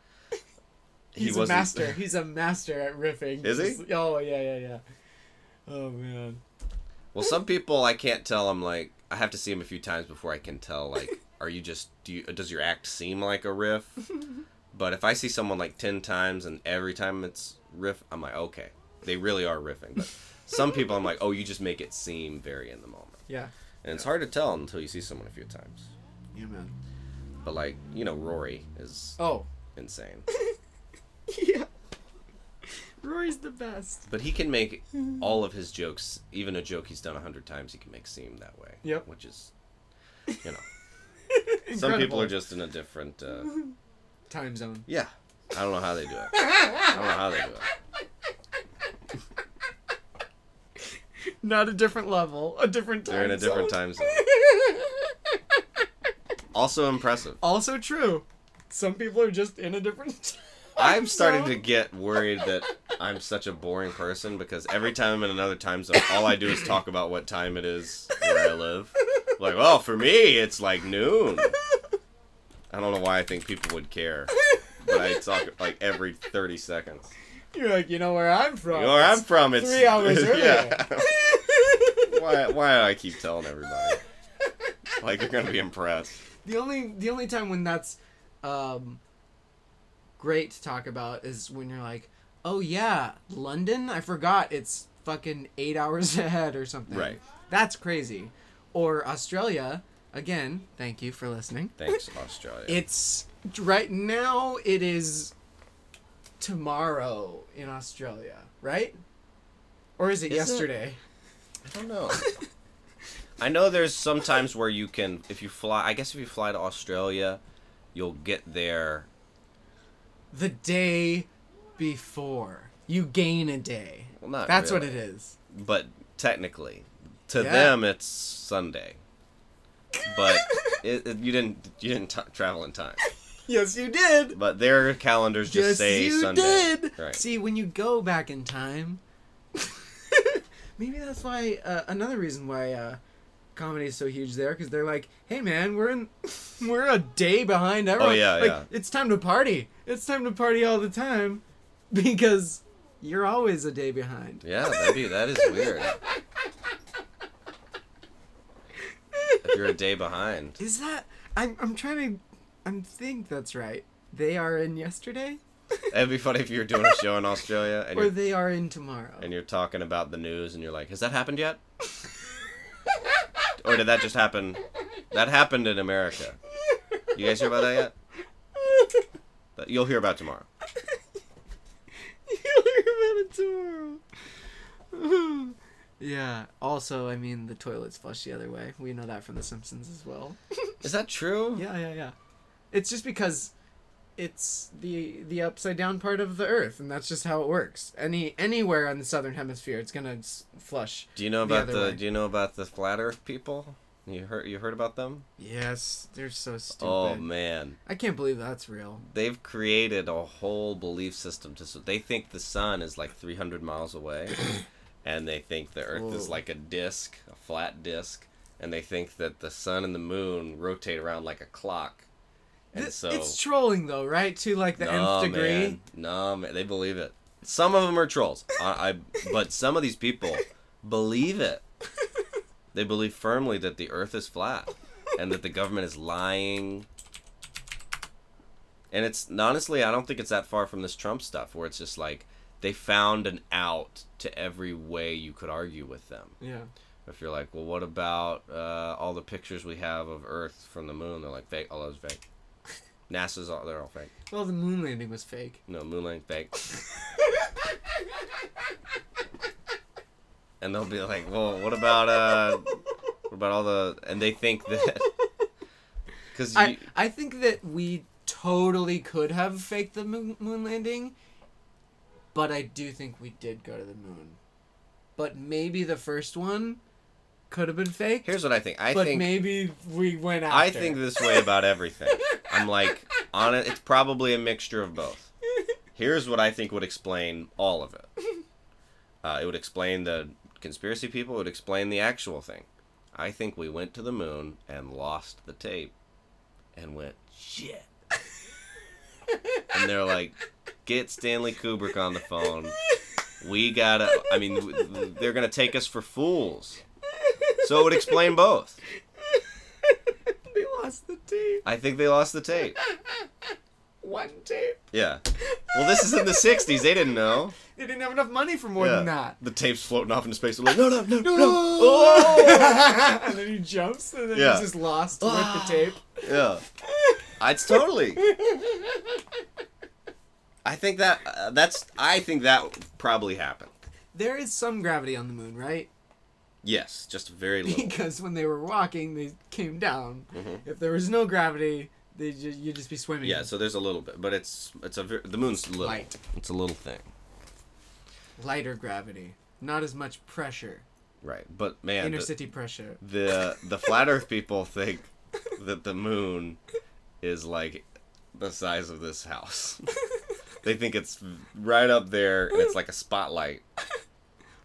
He's a master. He's a master at riffing. Is he? Oh yeah, yeah, yeah. Oh man. Well, some people I can't tell. I'm like I have to see him a few times before I can tell. Like, are you just do you does your act seem like a riff? But if I see someone like ten times and every time it's riff, I'm like okay, they really are riffing. But some people I'm like oh you just make it seem very in the moment, Yeah. and it's hard to tell until you see someone a few times. Yeah, man. But like you know Rory is Oh. insane. Yeah. Rory's the best. But he can make all of his jokes, even a joke he's done a hundred times, he can make seem that way. Yep. Which is, you know, some people are just in a different. Uh, time zone. yeah, I don't know how they do it. I don't know how they do it. Not a different level, a different time. They're in a different zone. time zone. Also impressive. also true. Some people are just in a different. Time I'm starting to get worried that I'm such a boring person because every time I'm in another time zone, all I do is talk about what time it is where I live. Like, well, for me, it's like noon. I don't know why I think people would care, but I talk like every 30 seconds. You're like, you know where I'm from. You know where I'm from? It's three hours earlier. yeah. why? Why do I keep telling everybody? Like they're gonna be impressed. The only the only time when that's um great to talk about is when you're like, oh yeah, London. I forgot it's fucking eight hours ahead or something. Right. That's crazy. Or Australia. Again, thank you for listening. Thanks, Australia. It's right now. It is tomorrow in Australia, right? Or is it Is it? yesterday? I don't know. I know there's sometimes where you can, if you fly. I guess if you fly to Australia, you'll get there. The day before. You gain a day. Well, not That's what it is. But technically, to Yeah. them it's Sunday. But it, it- you didn't you didn't t- travel in time. yes, you did. But their calendars just yes, say you Sunday. did. Right. See, when you go back in time, maybe that's why. Uh, another reason why uh, comedy is so huge there, because they're like, "Hey, man, we're in, we're a day behind everyone. Oh, yeah, like, yeah. It's time to party. It's time to party all the time, because you're always a day behind." Yeah, that'd be that is weird. if you're a day behind. Is that? I'm I'm trying to. I think that's right. They are in yesterday, It'd be funny if you were doing a show in Australia and or they are in tomorrow. and you're talking about the news and you're like, "Has that happened yet?" Or did that just happen? That happened in America. You guys hear about that yet? You'll hear about tomorrow. You'll hear about it tomorrow. yeah. Also, I mean, the toilets flush the other way. We know that from The Simpsons as well. Is that true? yeah, yeah, yeah. It's just because it's the the upside down part of the Earth, and that's just how it works. Any anywhere on the southern hemisphere, it's gonna s- flush. Do you know The about the, way. Do you know about the flat Earth people? You heard you heard about them? Yes, they're so oh, stupid. Oh man, I can't believe that's real. they've created a whole belief system. To so they think the sun is like 300 miles away, and they think the Earth is like a disc, a flat disc, and they think that the sun and the moon rotate around like a clock. And so it's trolling though, right? To like the no, nth degree. man, no, man, they believe it. Some of them are trolls, I, I but some of these people believe it. They believe firmly that the Earth is flat, and that the government is lying. And it's honestly, I don't think it's that far from this Trump stuff, where it's just like they found an out to every way you could argue with them. Yeah. If you're like, well, what about uh, all the pictures we have of Earth from the moon? They're like, fake. All those fake. NASA's all they're all fake. Well, the moon landing was fake. No, moon landing fake. and they'll be like, well, what about uh, what about all the? And they think that because I I think that we totally could have faked the moon, moon landing, but I do think we did go to the moon. But maybe the first one could have been fake. here's what I think. I but think maybe we went after. I think this way about everything. I'm like on it. It's probably a mixture of both. Here's what I think would explain all of it. Uh, it would explain the conspiracy people. It would explain the actual thing. I think we went to the moon and lost the tape, and went shit. and they're like, get Stanley Kubrick on the phone. We gotta. I mean, they're gonna take us for fools. So it would explain both. they lost the tape. I think they lost the tape. One tape. Yeah. Well, this is in the '60s. They didn't know. They didn't have enough money for more yeah. than that. The tape's floating off into space. They're like, no, no, no, no, No. Oh! and then he jumps, and then Yeah. he's just lost with the tape. Yeah. It's totally. I think that uh, that's. I think that probably happened. There is some gravity on the moon, right? Yes, just very little. Because when they were walking, they came down. Mhm. If there was no gravity, they just you'd just be swimming. Yeah, so there's a little bit, but it's it's a ver- the moon's little. Light. It's a little thing, lighter gravity, not as much pressure, right? But man, inner the, city pressure. the the flat Earth people think that the moon is like the size of this house. they think it's right up there, and it's like a spotlight.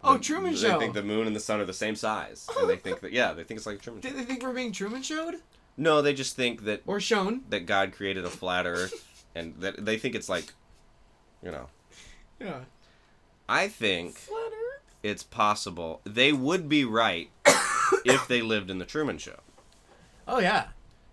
Oh, Truman they Show. think the moon and the sun are the same size, and oh. they think that yeah, they think it's like a Truman Show. Did they think we're being Truman showed No, they just think that or shown? that God created a flat Earth, and that they think it's like, you know. Yeah. I think Flat Earth. it's possible they would be right if they lived in the Truman Show, Oh yeah,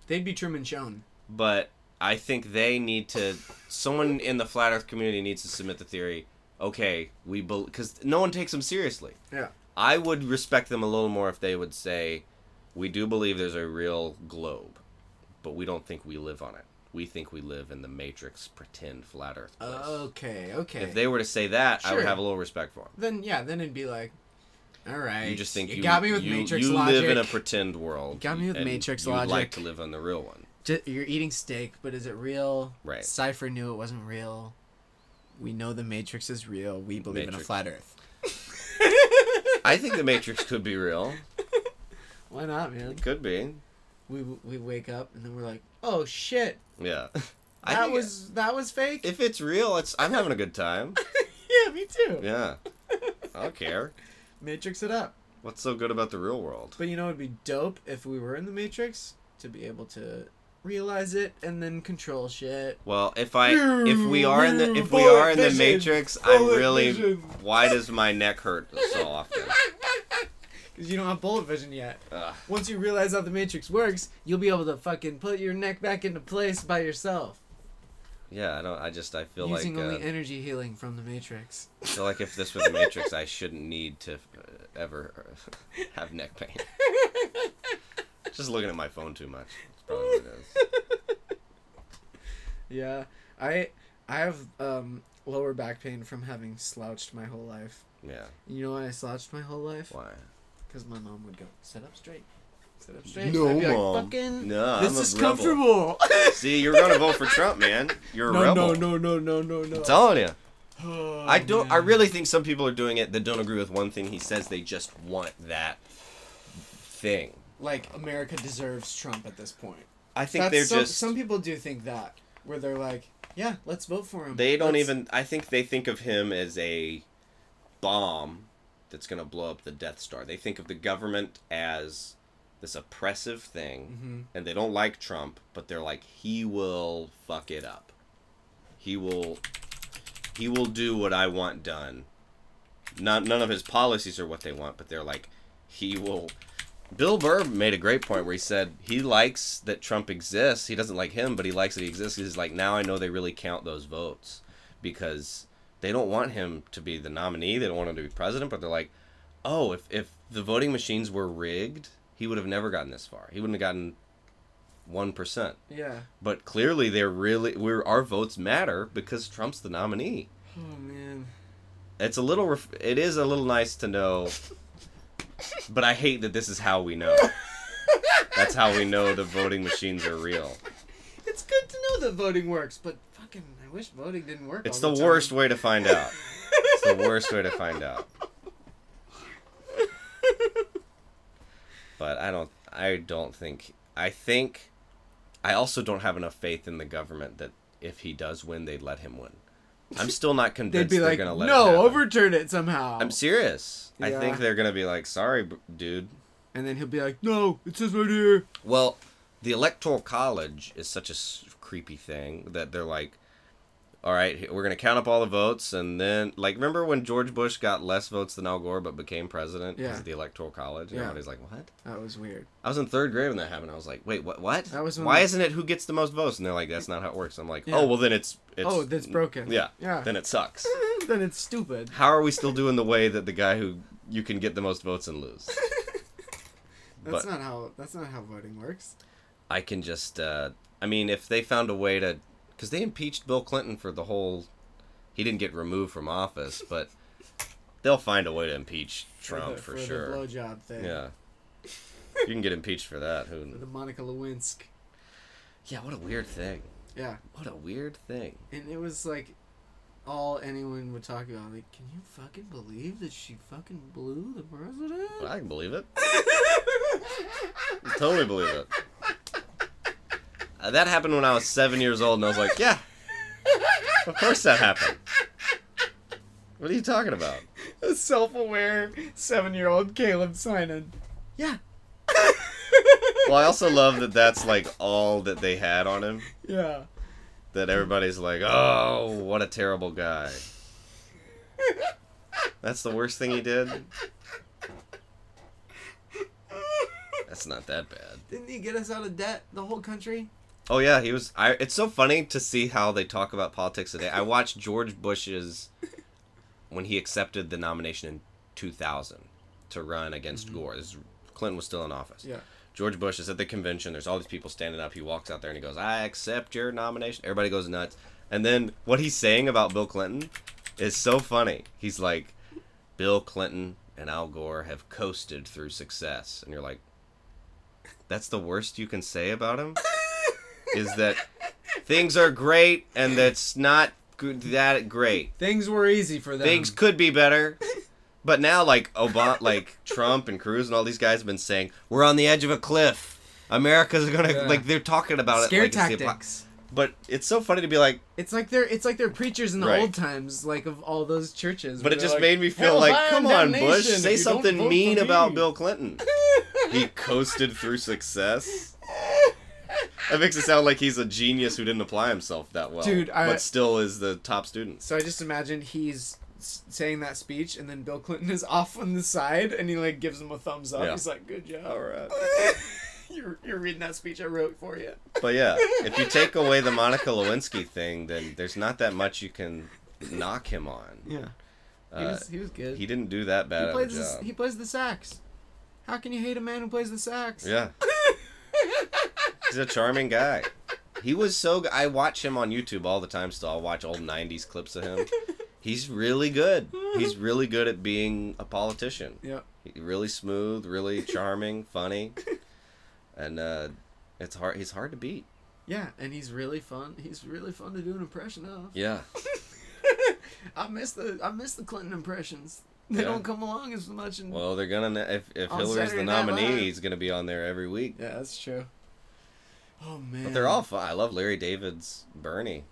they'd be Truman shown. but I think they need to. Someone in the flat Earth community needs to submit the theory. Okay, we because no one takes them seriously. Yeah. I would respect them a little more if they would say, "We do believe there's a real globe, but we don't think we live on it. We think we live in the Matrix pretend flat Earth place." Okay. Okay. If they were to say that, I would have a little respect for them. then yeah, then it'd be like, all right. You just think you, got me with you, Matrix you logic. live in a pretend world. got me with Matrix you would like to live on the real one. You're eating steak, but is it real? Right. Cypher knew it wasn't real. We know the Matrix is real. We believe in a flat Earth. I think the Matrix could be real. Why not, man? It could be. We we wake up and then we're like, oh shit, Yeah. I that think was that was fake. if it's real, it's I'm having a good time. yeah, me too. Yeah, I don't care. Matrix it up. What's so good about the real world? But you know, it'd be dope if we were in the Matrix to be able to realize it and then control shit. Well, if I if we are in the if we are in the. Matrix, I'm really. Why does my neck hurt so often? Because you don't have bullet vision yet. Ugh. Once you realize how the Matrix works, you'll be able to fucking put your neck back into place by yourself. Yeah, I don't. I just I feel using like uh, only energy healing from the Matrix. I feel like if this was the Matrix, I shouldn't need to uh, ever uh, have neck pain. Just looking at my phone too much. Probably what it is. Yeah, I I have um, lower back pain from having slouched my whole life. Yeah. You know why I slouched my whole life? Why? Because my mom would go, sit up straight. Sit up straight. No, I'd be like, fucking, No, this is rebel." comfortable. See, you're gonna vote for Trump, man. You're a no, rebel. no, no, no, no, no, no. I'm telling you. Oh, I don't. I really think some people are doing it that don't agree with one thing he says. They just want that thing. Like America deserves Trump at this point. I think That's they're some, just. some people do think that where they're like, yeah, let's vote for him. They don't Let's- even. I think they think of him as a bomb that's gonna blow up the Death Star. They think of the government as this oppressive thing, Mhm. and they don't like Trump, but they're like, he will fuck it up. He will. He will do what I want done. Not none of his policies are what they want, but they're like, he will. Bill Burr made a great point where he said he likes that Trump exists. He doesn't like him, but he likes that he exists. He's like, now I know they really count those votes because they don't want him to be the nominee. They don't want him to be president, but they're like, oh, if, if the voting machines were rigged, he would have never gotten this far. He wouldn't have gotten 1%. Yeah. But clearly, they're really, we're, our votes matter because Trump's the nominee. Oh man. It's a little, ref- it is a little nice to know, but I hate that this is how we know. That's how we know the voting machines are real. It's good to know that voting works, but fucking, I wish voting didn't work. It's all the time. worst way to find out. It's the worst way to find out. But I don't I don't think I think I also don't have enough faith in the government that if he does win, they'd let him win. I'm still not They'd convinced be they're gonna let it no, happen. overturn it somehow. I'm serious. I Yeah. think they're gonna be like, sorry, b- dude. and then he'll be like, no, it says right here. Well, the electoral college is such a s- creepy thing that they're like, all right, we're gonna count up all the votes, and then like, remember when George Bush got less votes than Al Gore but became president because Yeah. of the electoral college? And Yeah. everybody's like, what? That was weird. I was in third grade when that happened. I was like, wait, what? What? That was Why the- isn't it who gets the most votes? And they're like, that's not how it works. I'm like, Yeah. oh, well then it's, it's oh, that's broken. Yeah. Yeah. Then it sucks. then it's stupid. How are we still doing the way that the guy who you can get the most votes and lose? That's But- not how. That's not how voting works. I can just, uh, I mean, if they found a way to, because they impeached Bill Clinton for the whole, he didn't get removed from office, but they'll find a way to impeach Trump for, the, for sure. The blowjob thing. yeah, you can get impeached for that. For Who? the Monica Lewinsky. Yeah, what a weird thing. Yeah, What a weird thing. and it was like all anyone would talk about. Like, can you fucking believe that she fucking blew the president? I can believe it. totally believe it. Uh, that happened when I was seven years old, and I was like, yeah, of course that happened. What are you talking about? A self-aware seven-year-old Caleb Synan. Yeah. Well, I also love that that's like all that they had on him. Yeah. That everybody's like, oh, what a terrible guy. That's the worst thing he did. That's not that bad. Didn't he get us out of debt, the whole country? Oh yeah, he was. I. It's so funny to see how they talk about politics today. I watched George Bush's when he accepted the nomination in 2000 to run against mm-hmm. Gore. This is- Clinton was still in office. Yeah. George Bush is at the convention. There's all these people standing up. He walks out there and he goes, "I accept your nomination." Everybody goes nuts. And then what he's saying about Bill Clinton is so funny. He's like, "Bill Clinton and Al Gore have coasted through success," and you're like, "That's the worst you can say about him." Is that things are great and that's not good, that great. Things were easy for them. Things could be better. But now, like Obama, like Trump and Cruz and all these guys have been saying, we're on the edge of a cliff. America's gonna Yeah. like they're talking about Scare it. Like it's the tactics. But it's so funny to be like, It's like they're it's like they're preachers in the Right. old times, like of all those churches. but it just they're made me feel like, come on Bush, say if you don't something mean about. Bill Clinton. he coasted through success. That makes it sound like he's a genius who didn't apply himself that well, Dude, I- but still is the top student. So I just imagine he's saying that speech, and then Bill Clinton is off on the side, and he like gives him a thumbs up. Yeah. He's like, "Good job." All right. you're you're reading that speech I wrote for you. But yeah, if you take away the Monica Lewinsky thing, then there's not that much you can knock him on. Yeah, he Uh, was he was good. he didn't do that He bad a plays the, he plays the sax. How can you hate a man who plays the sax? Yeah, he's a charming guy. He was so. g- I watch him on YouTube all the time. Still, I'll watch old '90s clips of him. He's really good. He's really good at being a politician. Yeah. He- Really smooth, really charming, funny, and uh, it's hard. He's hard to beat. Yeah, and he's really fun. He's really fun to do an impression of. Yeah, I miss the I miss the Clinton impressions. They Yeah. don't come along as much. In... Well, they're gonna if if Hillary's the Saturday Night nominee, he's gonna be on there every week. yeah, that's true. Oh man. But they're all fun. I love Larry David's Bernie.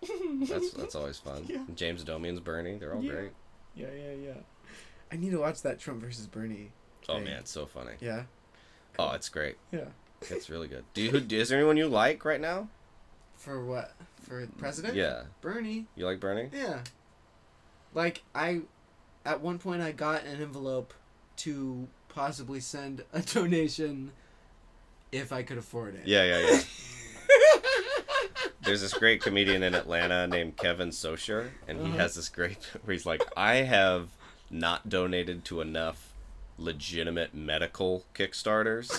That's that's always fun. Yeah. James Adomian's Bernie. They're all Yeah. great. Yeah, yeah, yeah. I need to watch that Trump versus Bernie. Oh thing. man, it's so funny. Yeah. Oh, it's great. Yeah. It's really good. Do you? Is there anyone you like right now? For what? For president? Yeah, Bernie. you like Bernie? Yeah. Like I, at one point, I got an envelope to possibly send a donation if I could afford it. Yeah, yeah, yeah. There's this great comedian in Atlanta named Kevin Socher, and he Uh-huh. has this great where he's like, I have not donated to enough legitimate medical Kickstarters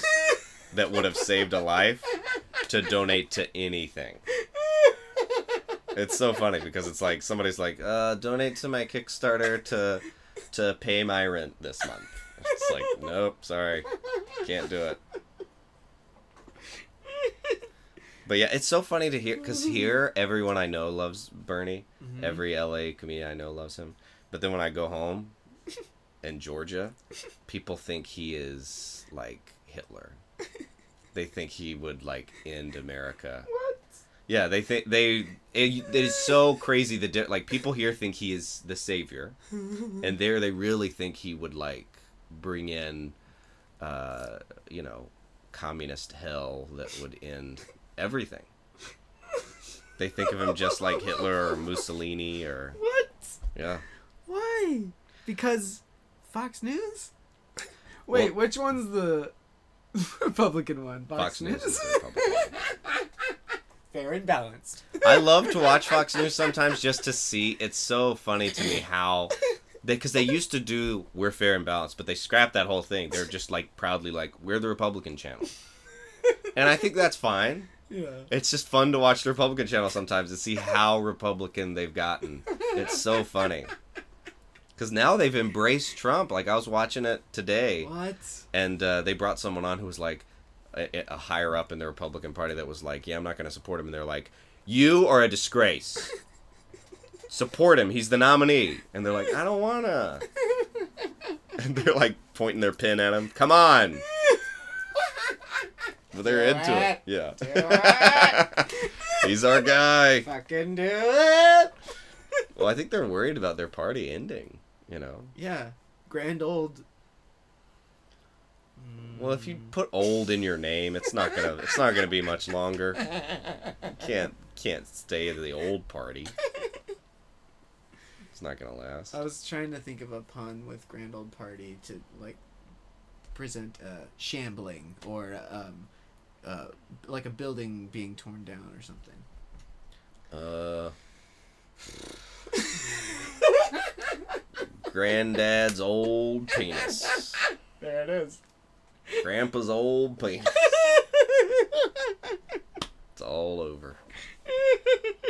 that would have saved a life to donate to anything. It's so funny because it's like somebody's like, uh, donate to my Kickstarter to to pay my rent this month. It's like, nope, sorry, can't do it. But yeah, it's so funny to hear because here everyone I know loves Bernie. Mhm. Every LA comedian I know loves him. But then when I go home in Georgia, people think he is like Hitler. They think he would like end America. What? Yeah, they think they it, it is so crazy that di- like people here think he is the savior, and there they really think he would like bring in, uh, you know, communist hell that would end everything. They think of him just like Hitler or Mussolini or What? yeah. Why? Because Fox News? Wait, Well- which one's the Republican one? Fox, Fox News. Fair and balanced. I love to watch Fox News sometimes just to see. It's so funny to me how because they, used to do we're fair and balanced, but they scrapped that whole thing. They're just like proudly like we're the Republican channel, and I think that's fine. Yeah. It's just fun to watch the Republican channel sometimes and see how Republican they've gotten. It's so funny. Because now they've embraced Trump. Like I was watching it today, What? and uh, they brought someone on who was like a, a higher up in the Republican Party that was like, "Yeah, I'm not going to support him." And they're like, "You are a disgrace. support him. He's the nominee." And they're like, "I don't wanna." And they're like pointing their pin at him. Come on. But they're Do into it. it. Yeah. it. He's our guy. Fucking do it. Well, I think they're worried about their party ending. You know. Yeah. Grand old. Well, if you put "old" in your name, it's not gonna. It's not gonna be much longer. Can't can't stay at the old party. It's not gonna last. I was trying to think of a pun with grand old party to like present uh, shambling or um, uh, like a building being torn down or something. Uh. Granddad's old penis. There it is. Grandpa's old penis. It's all over.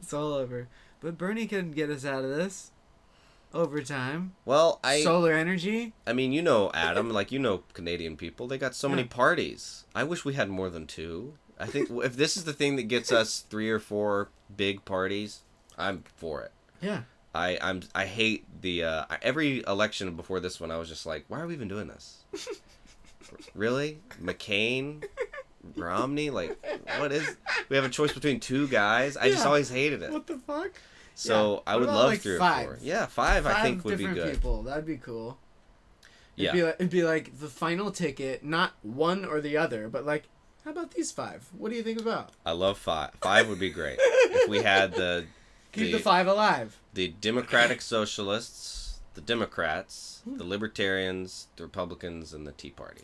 it's all over. But Bernie can get us out of this. Overtime. Well, I. Solar energy. I mean, you know, Adam, like you know, Canadian people, they got so many parties. I wish we had more than two. I think if this is the thing that gets us three or four big parties, I'm for it. Yeah. I I'm I hate the uh, every election before this one. I was just like, why are we even doing this? really, McCain, Romney. Like, what is? We have a choice between two guys. I just always hated it. What the fuck? So Yeah. I would about, love like, three or five? four. Yeah, five. I think would be different good. people. That'd be cool. Yeah. It'd be, like, it'd be like the final ticket, not one or the other, but like, how about these five? What do you think about? I love five. Five would be great if we had the Keep the, five alive. the Democratic Socialists, the Democrats, Hmm. the Libertarians, the Republicans, and the Tea Party.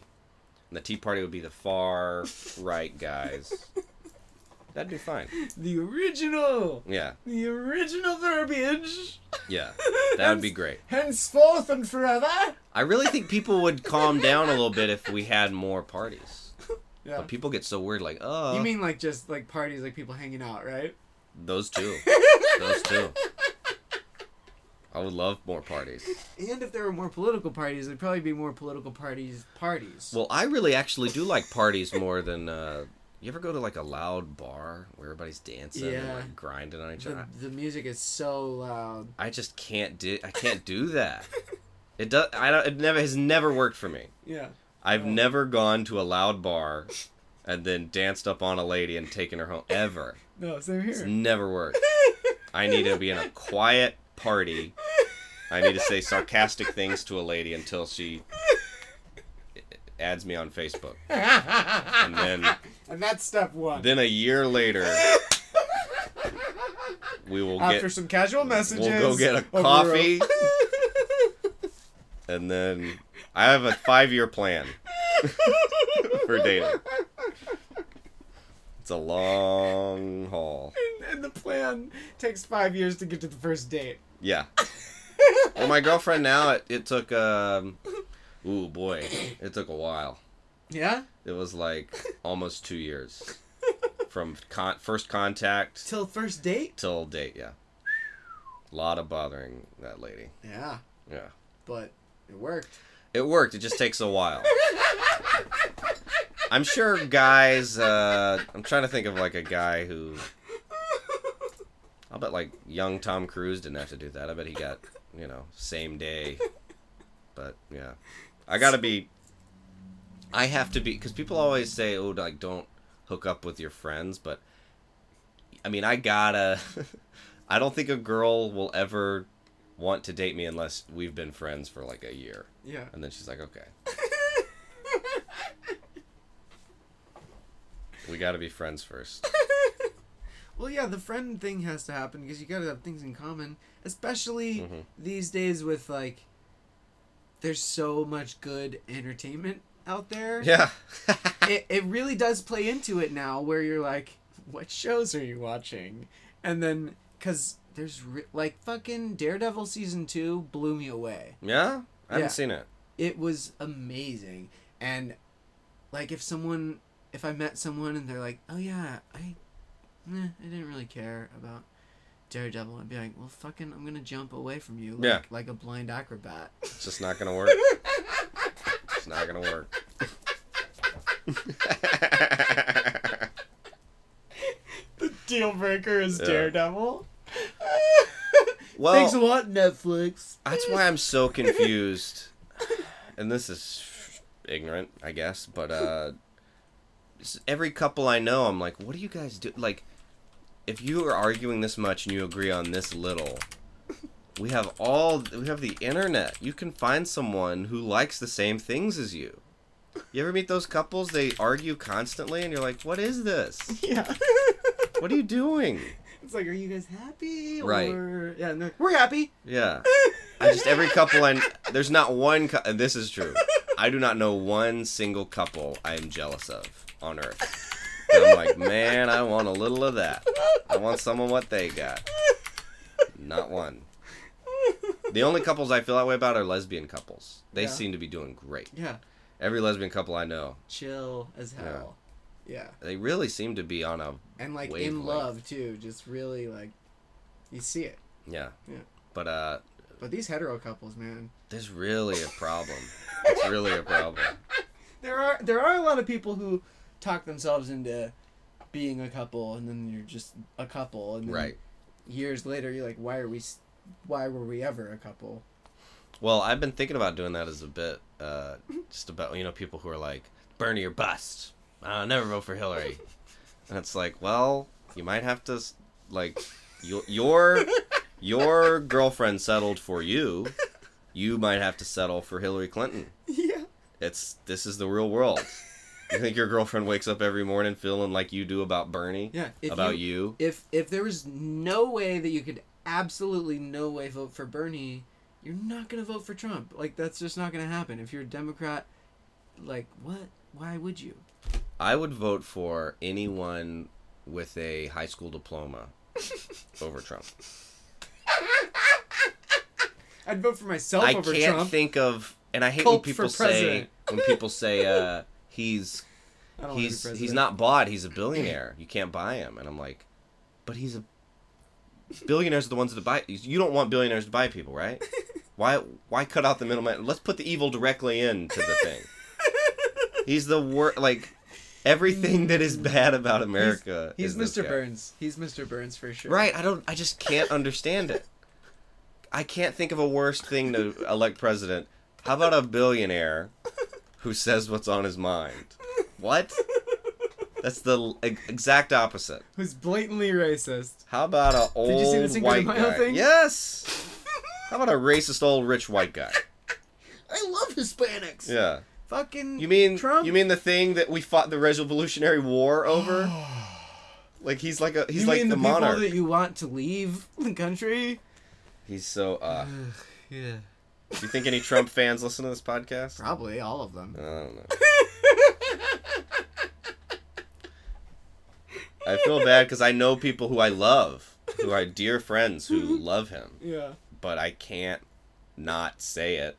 And the Tea Party would be the far right guys. That'd be fine. The original. Yeah, The original verbiage. yeah, that would be great. Henceforth and forever. I really think people would calm down a little bit if we had more parties. Yeah. But people get so weird, like, oh, You mean like just like parties, like people hanging out, right? those two, those two. I would love more parties. And if there were more political parties, there'd probably be more political parties. Parties. Well, I really actually do like parties more than. Uh, you ever go to like a loud bar where everybody's dancing and like grinding on each the, other? the music is so loud. I just can't do. I can't do that. It does. I don't. It never has never worked for me. Yeah. I've Oh. never gone to a loud bar and then danced up on a lady and taken her home ever. No, same here. It's never worked. I need to be in a quiet party. I need to say sarcastic things to a lady until she adds me on Facebook. And then and that's step one. then a year later we will After get some casual messages, we'll go get a coffee and then I have a 5-year plan for dating. It's a long haul. and, and the plan takes five years to get to the first date. Yeah. Well, my girlfriend now it, it took um ooh boy, it took a while. Yeah. It was like almost 2 years from con- first contact Till first date. till date, yeah. A lot of bothering that lady. Yeah, Yeah. but it worked. It worked. It just takes a while. I'm sure guys. Uh, I'm trying to think of like a guy who. I'll bet like young Tom Cruise didn't have to do that. I bet he got you know same day. But yeah, I gotta be. I have to be because people always say, "Oh, like don't hook up with your friends," but I mean, I gotta. I don't think a girl will ever want to date me unless we've been friends for like a year. Yeah. And then she's like, okay, we got to be friends first. Well, yeah, the friend thing has to happen because you gotta have things in common, especially Mhm. these days with like. There's so much good entertainment out there. Yeah. it, it really does play into it now where you're like what shows are you watching and then because there's re- like fucking daredevil season 2 blew me away yeah? I haven't Yeah. seen it. it was amazing and like if someone if i met someone and they're like oh yeah i eh, i didn't really care about daredevil i'd be like well fucking i'm gonna jump away from you like, Yeah. like a blind acrobat It's just not to work. It's not to work. the deal breaker is Yeah. daredevil well, thanks a lot netflix That's why I'm so confused. And this is ignorant, I guess, but uh every couple I know, I'm like, what do you guys do? Like if you are arguing this much and you agree on this little, we have all we have the internet. You can find someone who likes the same things as you. You ever meet those couples? They argue constantly, and you're like, "What is this? yeah What are you doing?" It's like, are you guys happy? Right. Or... Yeah, we're happy. Yeah. I just every couple I there's not one and this is true. I do not know one single couple I am jealous of on earth. And I'm like, man, I want a little of that. I want some of what they got. Not one. The only couples I feel that way about are lesbian couples. They Yeah. seem to be doing great. Yeah, Every lesbian couple I know, chill as hell. Yeah, they really seem to be on a and like in love too. Just really like, you see it. yeah. Yeah. But uh But these hetero couples, man, there's really a problem. It's really a problem. there are there are a lot of people who talk themselves into being a couple, and then you're just a couple, and then Right. years later you're like, why are we, s- why were we ever a couple? Well, I've been thinking about doing that as a bit, uh, just about you know people who are like Bernie or bust, I'll never vote for Hillary. And it's like, well, you might have to, like, your your your girlfriend settled for you. You might have to settle for Hillary Clinton. Yeah. It's this is the real world. You think your girlfriend wakes up every morning feeling like you do about Bernie? Yeah. About you? If if there was no way that you could absolutely no way vote for Bernie, you're not gonna vote for Trump. Like that's just not gonna happen. If you're a Democrat, like what? Why would you? I would vote for anyone with a high school diploma over Trump. I'd vote for myself I over can't think of, and I hate when people say when people say uh, he's I don't wanna be he's he's not bought. He's a billionaire. You can't buy him. And I'm like, but he's a billionaires are the ones that buy. You don't want billionaires to buy people, right? Why why cut out the middleman? Let's put the evil directly into the thing. He's the worst. Like everything that is mm. bad about America. He's is this Mr. guy. Burns. He's Mr. Burns for sure. Right. I don't. I just can't understand it. I can't think of a worse thing to elect president. How about a billionaire who says what's on his mind? What? That's the exact opposite. Who's blatantly racist. How about a old Did you see the Cinco de white Mayo guy? thing? Yes. How about a racist old rich white guy? I love Hispanics. Yeah. Fucking You mean Trump? you mean the thing that we fought the Revolutionary War over? like he's like a he's you like mean the, the, monarch. people that you want to leave the country? He's so uh Yeah. do you think any Trump fans listen to this podcast? Probably all of them. I don't know. I feel bad because I know people who I love, who are dear friends who love him, Yeah. but I can't not say it.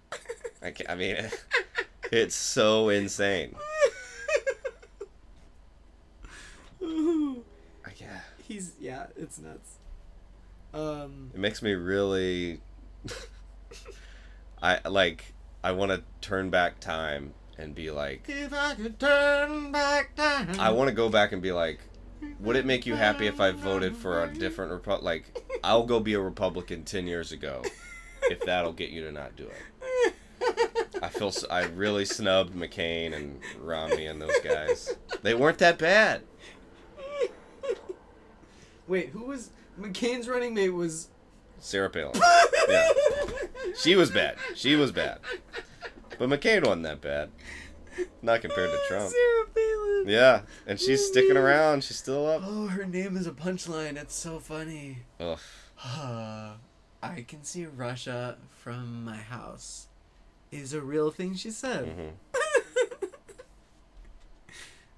I, can't, I mean, it's so insane. I, yeah, He's yeah, it's nuts. Um it makes me really. I like. I want to turn back time and be like. if I could turn back time. I want to go back and be like, would it make you happy if I voted for a different Repu- Like, I'll go be a Republican ten years ago, if that'll get you to not do it. I feel I really snubbed McCain and Romney and those guys. They weren't that bad. Wait, who was McCain's running mate was Sarah Palin. Yeah, she was bad. She was bad. But McCain wasn't that bad. Not compared to Trump. Sarah Palin. Yeah, and she's sticking around. She's still up. Oh, her name is a punchline. It's so funny. Ugh. I can see Russia from my house. Is a real thing she said. hmm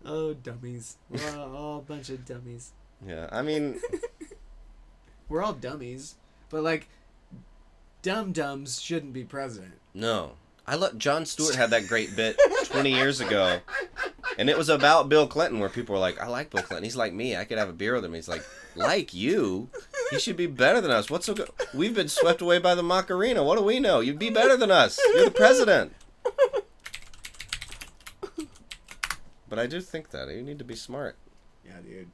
Oh, dummies. We're all, all a bunch of dummies. Yeah, I mean, We're all dummies. But, like, dum dums shouldn't be president. No. I let Jon Stewart had that great bit 20 years ago. And it was about Bill Clinton where people were like, I like Bill Clinton. He's like me. I could have a beer with him. He's like, like you? He should be better than us. What's so good? We've been swept away by the Macarena. What do we know? You'd be better than us. You're the president. But I do think that. You need to be smart. Yeah, dude.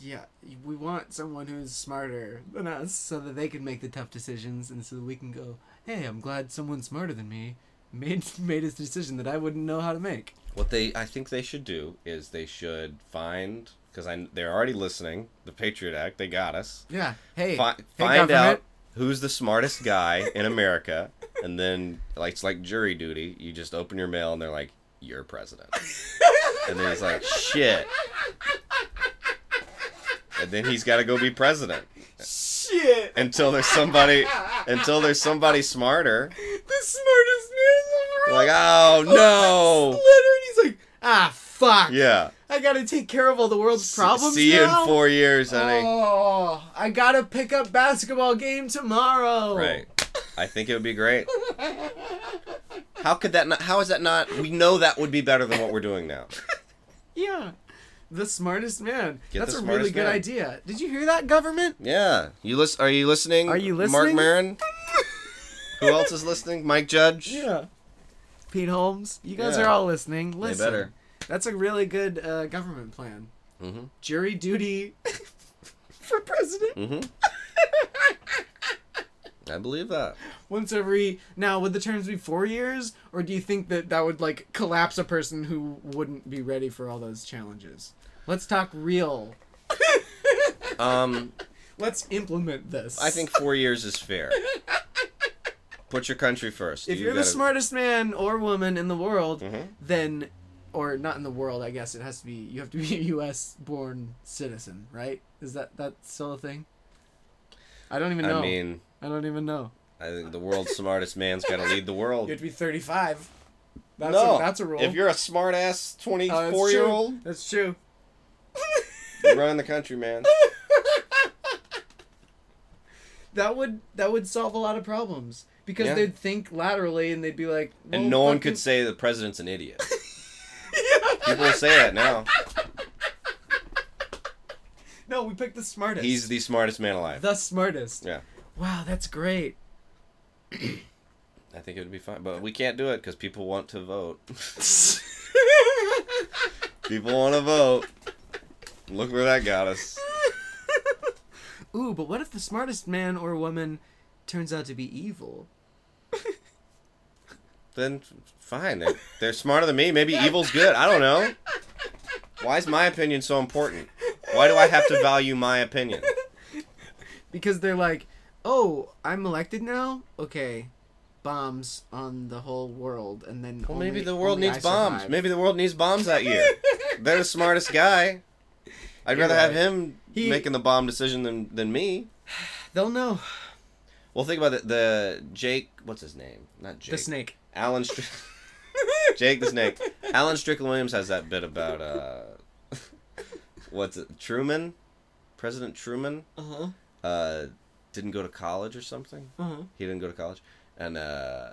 Yeah, we want someone who's smarter than us so that they can make the tough decisions and so that we can go, hey, I'm glad someone smarter than me made made a decision that I wouldn't know how to make. What they, I think they should do is they should find, because I they're already listening, the Patriot Act. They got us. Yeah. Hey, Fi- hey find government. out who's the smartest guy in America, and then like it's like jury duty. You just open your mail, and they're like, "You're president," and then he's like, "Shit," and then he's got to go be president Shit. until there's somebody until there's somebody smarter. the smartest man in the world. Like, oh no, Letter, and he's like, ah, fuck. yeah. I gotta take care of all the world's problems See you now? in four years, honey. Oh, I gotta pick up basketball game tomorrow. Right. I think it would be great. How could that not? How is that not? We know that would be better than what we're doing now. Yeah. The smartest man. Get That's the a really good man. idea. Did you hear that, government? Yeah. You listen? Are you listening? Are you listening? Mark listening? Maron. Who else is listening? Mike Judge. Yeah. Pete Holmes, you guys Yeah. are all listening. Listen. better. That's a really good uh, government plan. Mm-hmm. Jury duty for president. Mm-hmm. I believe that. Once every now, would the terms be four years, or do you think that that would like collapse a person who wouldn't be ready for all those challenges? Let's talk real. Um, Let's implement this. I think four years is fair. Put your country first. if You you're the gotta- smartest man or woman in the world, Mhm. then, or not in the world, I guess it has to be. You have to be a U.S. born citizen, right? Is that that still a thing? I don't even know. I mean, I don't even know. I think the world's smartest man's got to lead the world. You have to be 35. That's no, a, that's a rule. If you're a smart ass Oh, that's 24 year true. old, That's true. you're running the country, man. That would that would solve a lot of problems because Yeah. they'd think laterally and they'd be like, And well, no one could say the president's an idiot. People say that now. No, we picked the smartest. He's the smartest man alive. the smartest. Yeah. Wow, that's great. I think it would be fine, but we can't do it because people want to vote. people want to vote. Look where that got us. Ooh, but what if the smartest man or woman turns out to be evil? Then fine. They're, they're smarter than me. Maybe evil's good. I don't know. Why is my opinion so important? Why do I have to value my opinion? Because they're like, oh, I'm elected now. Okay, bombs on the whole world, and then Well, only- maybe the world needs bombs. Maybe the world needs bombs that year. They're the smartest guy. I'd You're rather have him He- making the bomb decision than, than me. they'll know. Well, think about it. The Jake, what's his name? Not Jake. The snake. Alan Str- Jake the Snake. Alan Strickland Williams has that bit about uh, what's it? Truman, President Truman, Uh huh. uh, didn't go to college or something. Huh. He didn't go to college, and uh,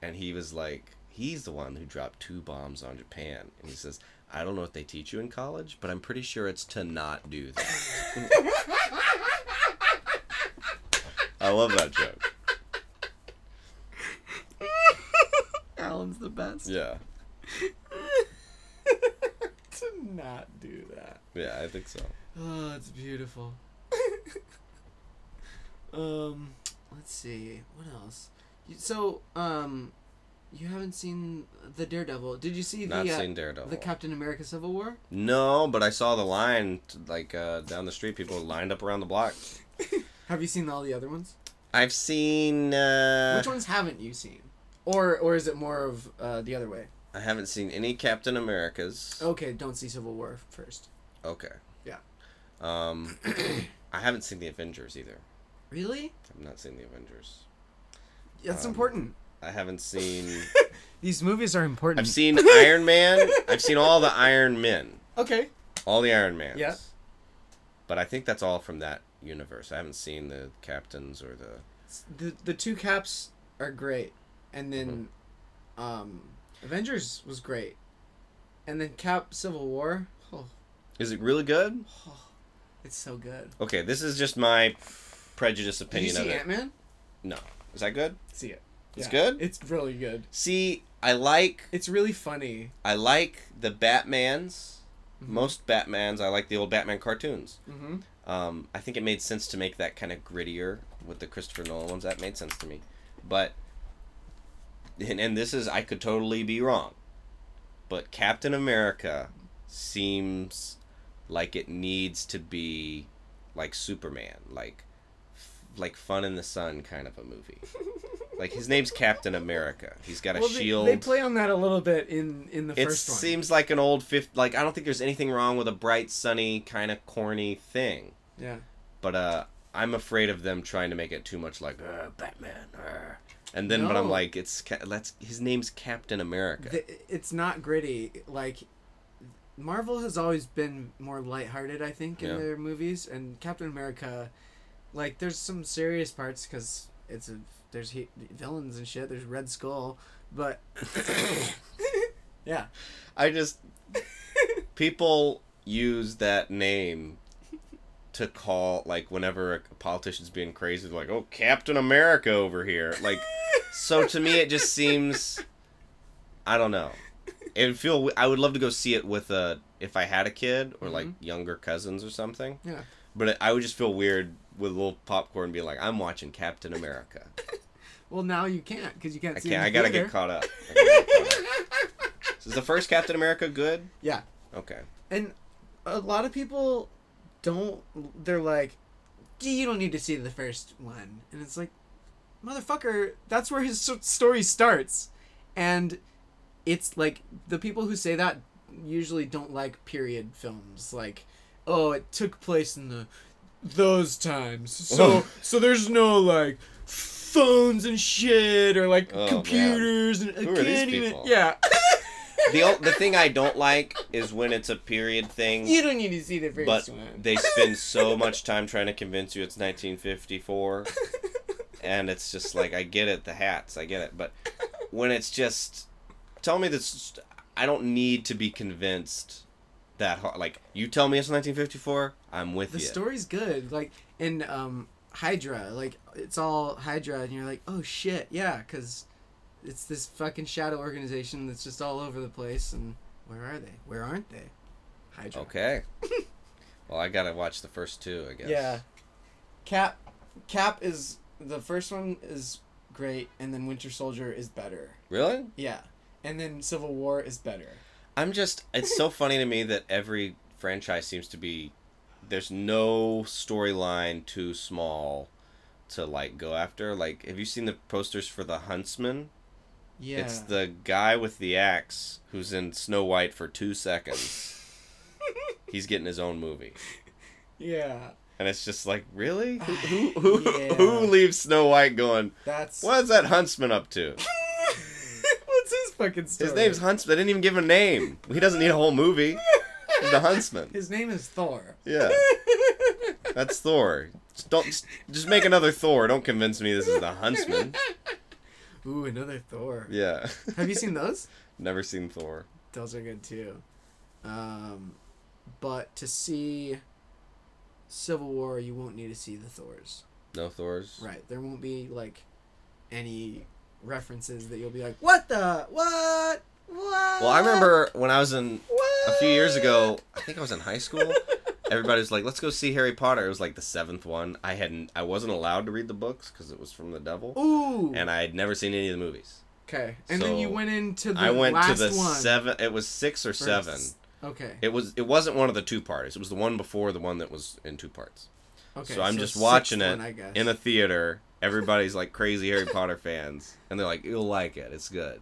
and he was like, he's the one who dropped two bombs on Japan, and he says, I don't know what they teach you in college, but I'm pretty sure it's to not do that. I love that joke. Alan's the best. Yeah, to not do that. yeah, I think so. Oh, it's beautiful. um, let's see, what else? So, um, you haven't seen the Daredevil? Did you see Not the uh, seen Daredevil. the Captain America Civil War? No, but I saw the line like uh, down the street. People lined up around the block. Have you seen all the other ones? I've seen. Uh, Which ones haven't you seen? Or or is it more of uh, the other way? I haven't seen any Captain Americas. Okay, don't see Civil War first. Okay. Yeah. Um, I haven't seen the Avengers either. Really? I've not seen the Avengers. That's Um, important. I haven't seen. These movies are important. I've seen Iron Man. I've seen all the Iron Men, Okay. all the Iron Mans. Yeah. But I think that's all from that universe. I haven't seen the captains or the. The the two caps are great, and then, Mm-hmm. um, Avengers was great, and then Cap Civil War. Oh, Is it really good? it's so good. Okay, this is just my prejudice Did you opinion of it. Ant Man? No, is that good? See it. It's Yeah, good? It's really good. See, I like It's really funny. I like the Batmans. Mhm. Most Batmans, I like the old Batman cartoons. Mm-hmm. Um, I think it made sense to make that kind of grittier with the Christopher Nolan ones. That made sense to me, but and, and this is I could totally be wrong, but Captain America seems like it needs to be like Superman, like like fun in the sun kind of a movie. like his name's Captain America. He's got a well, shield. they play on that a little bit in in the it first one. It seems like an old fifth. Like I don't think there's anything wrong with a bright, sunny, kind of corny thing. Yeah. But uh, I'm afraid of them trying to make it too much like uh, Batman. Uh. And then, but I'm like, it's ca- let's his name's Captain America. The, it's not gritty. Like Marvel has always been more lighthearted, I think, in Yeah. their movies, and Captain America, like, there's some serious parts because it's a there's he, villains and shit. There's Red Skull, but yeah, I just people use that name to call like whenever a politician's being crazy, like, oh, Captain America over here. Like, so to me, it just seems, I don't know. It would feel. I would love to go see it with a if I had a kid or like Mhm. younger cousins or something. yeah. But it, I would just feel weird with a little popcorn, being like, "I'm watching Captain America." Well, now you can't because you can't I see. can't. I gotta theater. get caught up. I gotta get caught up. So is the first Captain America good? Yeah, Okay. and a lot of people don't. They're like, "Gee, you don't need to see the first one, and it's like, motherfucker, that's where his story starts, and it's like the people who say that usually don't like period films, like, oh, it took place in the those times, so so there's no like phones and shit or like Oh, man. computers and I Who are can't even people? yeah. The o- the thing I don't like is when it's a period thing. you don't need to see the first but one. they spend so much time trying to convince you it's 1954 and it's just like i get it the hats i get it but when it's just tell me this i don't need to be convinced that hard like you tell me it's 1954 i'm with the you The story's good like in um hydra like it's all hydra and you're like oh shit yeah because it's this fucking shadow organization that's just all over the place and where are they? Where aren't they? Hydra. Okay. Well i gotta watch the first two i guess. Yeah. Cap cap is the first one is great and then winter soldier is better. Really? Yeah. And then civil war is better. I'm just it's so funny to me that every franchise seems to be there's no storyline too small to like go after. Like have you seen the posters for the huntsman? Yeah. it's the guy with the axe who's in snow white for two seconds. He's getting his own movie. Yeah. And it's just like really? Who who, who, Yeah. who leaves snow white going that's what is that huntsman up to? What's his fucking story his name's huntsman. They didn't even give him a name. He doesn't need a whole movie the huntsman his name is thor yeah That's Thor. Just don't just, just make another Thor. Don't convince me this is the Huntsman. Ooh, another Thor. Yeah. Have you seen those? Never seen Thor. Those are good too. Um, but to see Civil War, you won't need to see the Thors. No Thors. Right. There won't be like any references that you'll be like, what the what what. Well, I remember when I was in what? a few years ago. I think I was in high school. Everybody was like, "Let's go see Harry Potter." It was like the seventh one. I hadn't. I wasn't allowed to read the books because it was from the devil, Ooh. and I had never seen any of the movies. okay. And then you went into the I went to the one. seven. It was six or first. seven. Okay. It was. It wasn't one of the two parts. It was the one before the one that was in two parts. Okay. so I'm just watching it one, in a theater. Everybody's like crazy Harry Potter fans, and they're like, "You'll like it. It's good."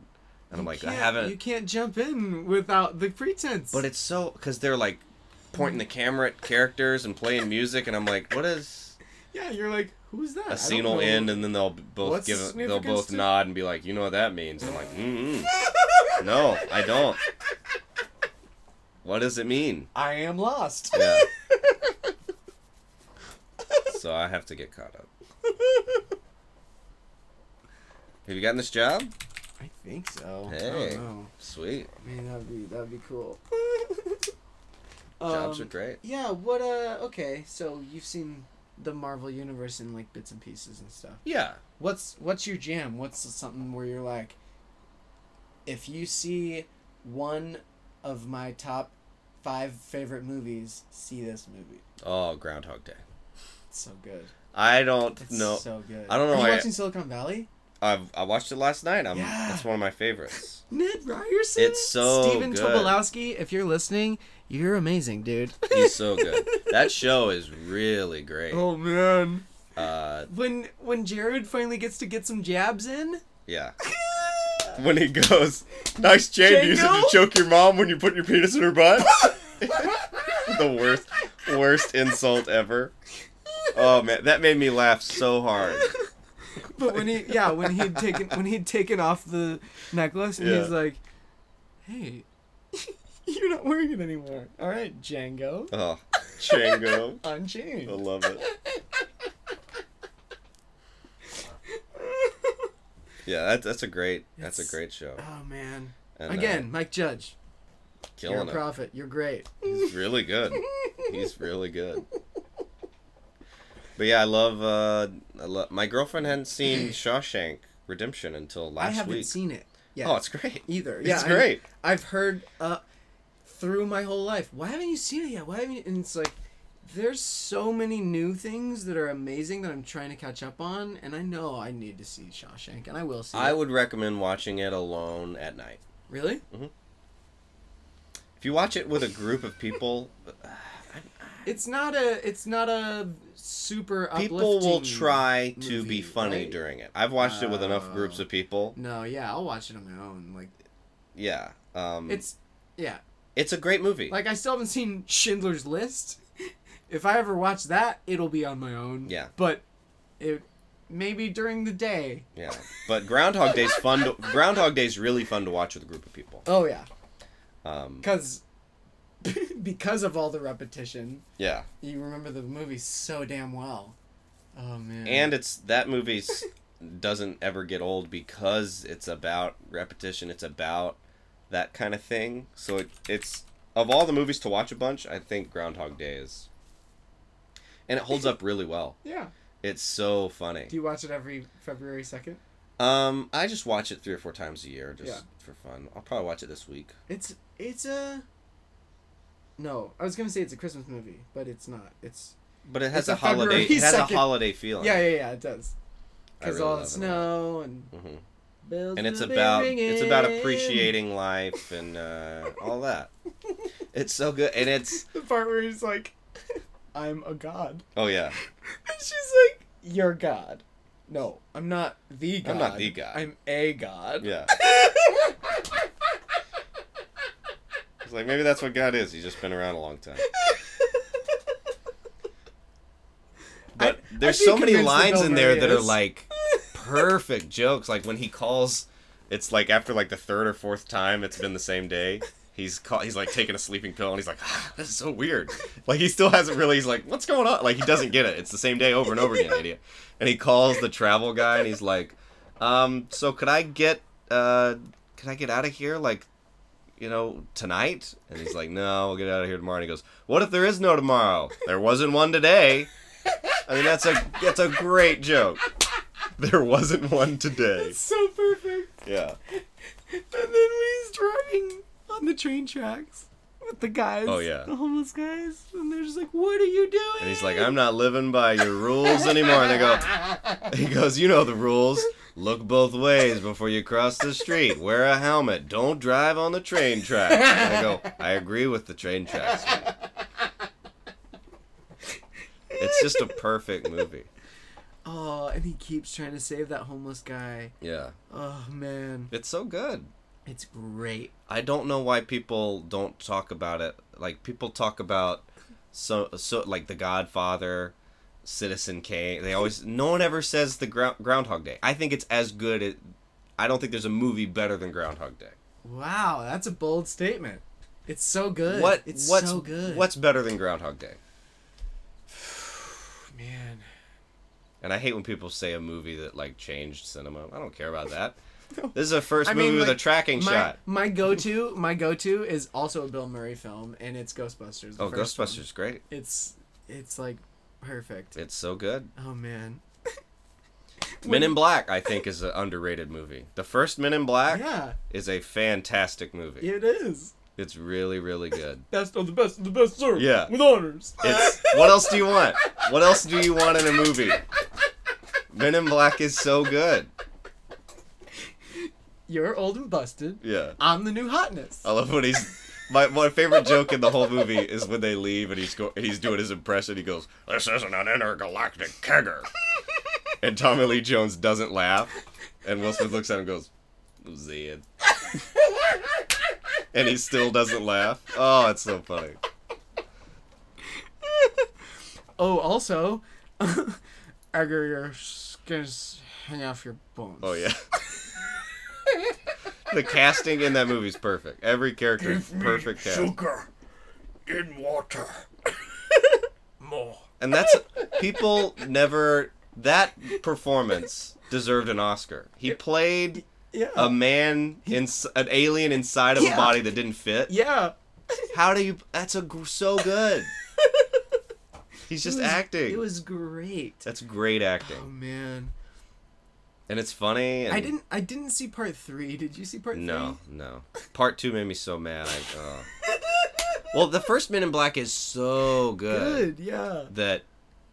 And I'm like, "I haven't." You can't jump in without the pretense. But it's so because they're like pointing the camera at characters and playing music, and I'm like, "What is?" yeah, you're like, who's that? A scene will end, and then they'll both What's give. They'll both to- nod and be like, "You know what that means?" I'm like, mm "No, I don't." What does it mean? I am lost. Yeah. So I have to get caught up. Have you gotten this job? I think so. Hey. I don't know. Sweet. Man, that'd be that'd be cool. Jobs Um, are great. Yeah. What? Uh. Okay. So you've seen the Marvel universe in like bits and pieces and stuff. Yeah. What's What's your jam? What's something where you're like, if you see one of my top five favorite movies, see this movie. Oh, Groundhog Day. It's so good. I don't It's know. so good. I don't know Are you why I- watching Silicon Valley? I've I watched it last night. I'm. Yeah. That's one of my favorites. Ned Ryerson. It's so Stephen good. Tobolowsky. If you're listening, you're amazing, dude. He's so good. that show is really great. oh man. Uh, When when Jared finally gets to get some jabs in. yeah. When he goes, nice chain to use it to choke your mom when you put your penis in her butt. the worst, worst insult ever. Oh man, that made me laugh so hard. But when he yeah when he'd taken when he'd taken off the necklace and Yeah. he's like, hey, you're not wearing it anymore. All right, Django, Oh, Django. I unchained. love it. Yeah, that's that's a great that's a great show. Oh man. And, uh, Again, Mike Judge. Killing You're a it. prophet. You're great. He's really good. He's really good. But yeah, I love. Uh, I love. My girlfriend hadn't seen Shawshank Redemption until last week. I haven't week. seen it yet Oh, it's great. either. Yeah, it's I- great. I've heard uh, through my whole life. Why haven't you seen it yet? Why haven't you? And it's like, there's so many new things that are amazing that I'm trying to catch up on, and I know I need to see Shawshank, and I will see. I it. would recommend watching it alone at night. really. If you watch it with a group of people, It's not a. It's not a super. people will try to movie, be funny right? during it. I've watched it with enough Oh. groups of people. No, yeah, I'll watch it on my own. Like Yeah. Um, it's it's, yeah. it's a great movie. Like I still haven't seen Schindler's List. if I ever watch that, it'll be on my own. Yeah. But it maybe during the day. yeah. But Groundhog Day's fun. To, Groundhog Day's really fun to watch with a group of people. Oh yeah, Um, because because of all the repetition, yeah. you remember the movie so damn well. Oh man. And it's that movie doesn't ever get old because it's about repetition. It's about that kind of thing. So it, it's of all the movies to watch a bunch, I think Groundhog Day is, and it holds up really well. yeah. It's so funny. Do you watch it every February second? Um, I just watch it three or four times a year just Yeah. for fun. I'll probably watch it this week. It's it's a. No, I was gonna say it's a Christmas movie, but it's not. It's But it has a, a holiday. It has a holiday feeling. yeah, yeah, yeah. It does. Because really all the it. snow and Mhm. bells And it's about it's about appreciating life and uh, all that. It's so good, and it's the part where he's like, "I'm a god," oh yeah, and she's like, "You're God." No, I'm not the god. I'm not the god. I'm a god. yeah. It's like maybe that's what God is. He's just been around a long time. But I- there's I'd so many lines in there that are like perfect jokes. Like when he calls, it's like after like the third or fourth time it's been the same day. He's call, he's like taking a sleeping pill and he's like, ah, this is so weird. Like he still hasn't really. He's like, what's going on? Like he doesn't get it. It's the same day over and over again, idiot. And he calls the travel guy and he's like, um, so could I get uh, could I get out of here like, you know, tonight? And he's like, no, we'll get out of here tomorrow. And he goes, what if there is no tomorrow? There wasn't one today. I mean, that's a that's a great joke. There wasn't one today. It's so perfect. Yeah. And then when he's driving on the train tracks with the guys, Oh, yeah. the homeless guys, and they're just like, "What are you doing?" And he's like, I'm not living by your rules anymore. And they go, he goes, you know the rules. Look both ways before you cross the street. Wear a helmet. Don't drive on the train tracks. And I go, I agree with the train tracks. It's just a perfect movie. Oh, and he keeps trying to save that homeless guy. Yeah. Oh man, It's so good. It's great. I don't know why people don't talk about it. Like people talk about so so like The Godfather, Citizen Kane. They always no one ever says the Ground, Groundhog Day. I think it's as good. At, I don't think there's a movie better than Groundhog Day. Wow, that's a bold statement. It's so good. What It's what's so good. what's better than Groundhog Day? man? And I hate when people say a movie that like changed cinema. I don't care about that. This is a first I movie mean, with a tracking My, shot. my go-to, my go-to is also a Bill Murray film, and it's Ghostbusters. the Oh, first one. Ghostbusters, great. It's it's like perfect. It's so good. Oh man. Men in Black, I think, is an underrated movie. The first Men in Black Yeah, is a fantastic movie. it is. It's really, really good. Best of the best of the best, sir. Yeah. With honors. It's what else do you want? What else do you want in a movie? Men in Black is so good. You're old and busted. Yeah. I'm the new hotness. I love when he's my my favorite joke in the whole movie is when they leave and he's go and he's doing his impression. He goes, "This isn't an intergalactic kegger," and Tommy Lee Jones doesn't laugh, and Will Smith looks at him and goes, "Zed," and he still doesn't laugh. Oh, it's so funny. Oh, also, Edgar, your skins hang off your bones. Oh yeah. The casting in that movie is perfect. Every character is perfect cast. Sugar in water. More. And that's people never that performance deserved an Oscar. He played Yeah. a man in an alien inside of Yeah. a body that didn't fit. yeah. How do you that's a so good. He's just It was- acting. It was great. that's great acting. Oh man. And it's funny and I didn't. I didn't see part three. Did you see part No, no. Part 2 made me so mad. I, oh. Well, the first Men in Black is so good, Good, yeah. that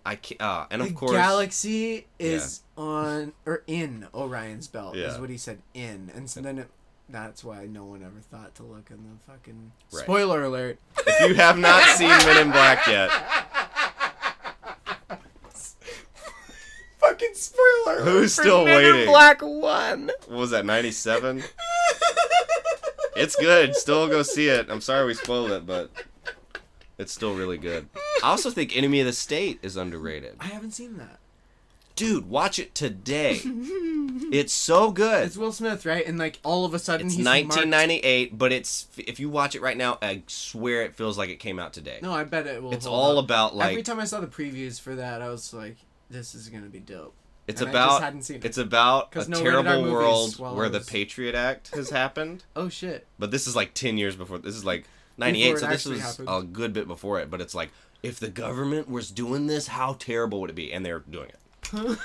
I can't. Uh, and the of course, galaxy is on or in Orion's belt is what he said in, and so then it, that's why no one ever thought to look in the fucking Right. spoiler alert. if you have not seen Men in Black yet, fucking spoiler. Who's still Men in waiting? Black One. what was that? Ninety seven. It's good. Still go see it. I'm sorry we spoiled it, but it's still really good. I also think Enemy of the State is underrated. I haven't seen that. Dude, watch it today. It's so good. It's Will Smith, right? And like all of a sudden It's he's marked- 1998, but it's if you watch it right now, I swear it feels like it came out today. No, I bet it will. it's hold all up. about like Every time I saw the previews for that, I was like, "This is gonna be dope." it's and about it. it's about a no terrible world where the Patriot Act has happened. Oh shit! But this is like 10 years before. This is like 98, so this was happened. a good bit before it. But it's like if the government was doing this, how terrible would it be? And they're doing it.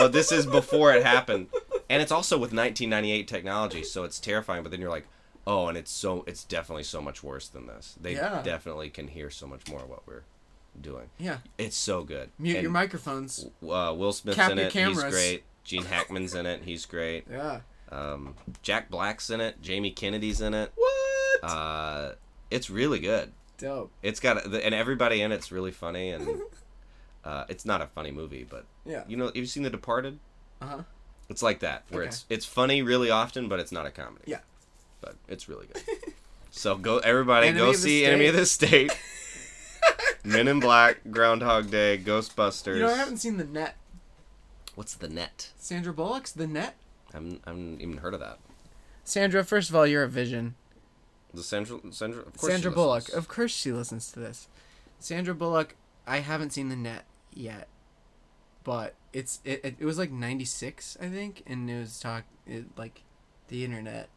but this is before it happened, and it's also with 1998 technology, so it's terrifying. But then you're like, oh, and it's so it's definitely so much worse than this. They Yeah. definitely can hear so much more of what we're doing. Yeah, It's so good. mute And, your microphones. Uh, Will Smith's Cap in it. cameras. He's great. Gene Hackman's in it. He's great. Yeah. Um, Jack Black's in it. Jamie Kennedy's in it. What? Uh, it's really good. Dope. It's got and everybody in it's really funny and uh, it's not a funny movie, but Yeah. you know, have you've seen The Departed. Uh huh. It's like that where Okay. it's it's funny really often, but it's not a comedy. Yeah. but it's really good. so go everybody Enemy go see. Enemy of the State, Men in Black, Groundhog Day, Ghostbusters. You know, I haven't seen the net. What's the net? Sandra Bullock's the net. I'm I haven't even heard of that. Sandra, first of all, you're a vision. The Central Central. Of course Sandra Bullock. Of course she listens to this. Sandra Bullock, I haven't seen the net yet. But it's it, it, it was like 96, I think, and it was talk it, like the internet.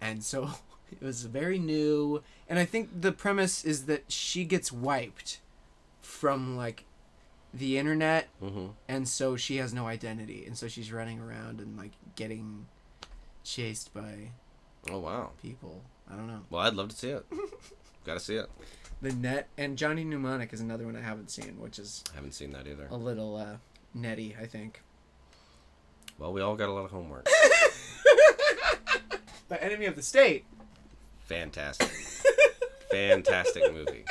And so it was very new, and I think the premise is that she gets wiped from like the internet Mhm. and so she has no identity and so she's running around and like getting chased by Oh wow. people. I don't know. Well, I'd love to see it. Got to see it. The Net and Johnny Mnemonic is another one I haven't seen, which is I haven't seen that either. a little uh, netty, I think. Well, we all got a lot of homework. The Enemy of the State. Fantastic. Fantastic movie.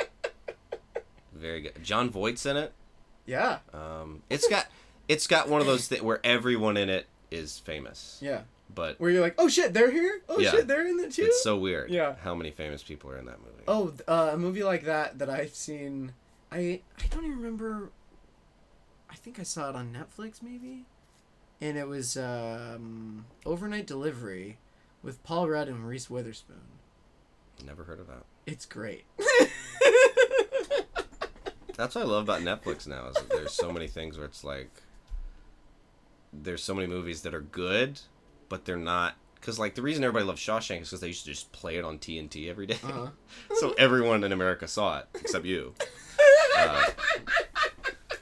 Very good. Jon Voight's in it. Yeah. Um, it's got it's got one of those things where everyone in it is famous, Yeah. but Where you're like, oh shit, they're here. Oh Yeah. shit, they're in it too. it's so weird. Yeah. How many famous people are in that movie? Oh, uh, a movie like that that I've seen. I I don't even remember. I think I saw it on Netflix maybe, and it was um, Overnight Delivery with Paul Rudd and Reese Witherspoon. Never heard of that. It's great. That's what I love about Netflix now is that there's so many things where it's like there's so many movies that are good, but they're not because like the reason everybody loves Shawshank is because they used to just play it on TNT every day. Uh-huh. so everyone in America saw it except you. Uh,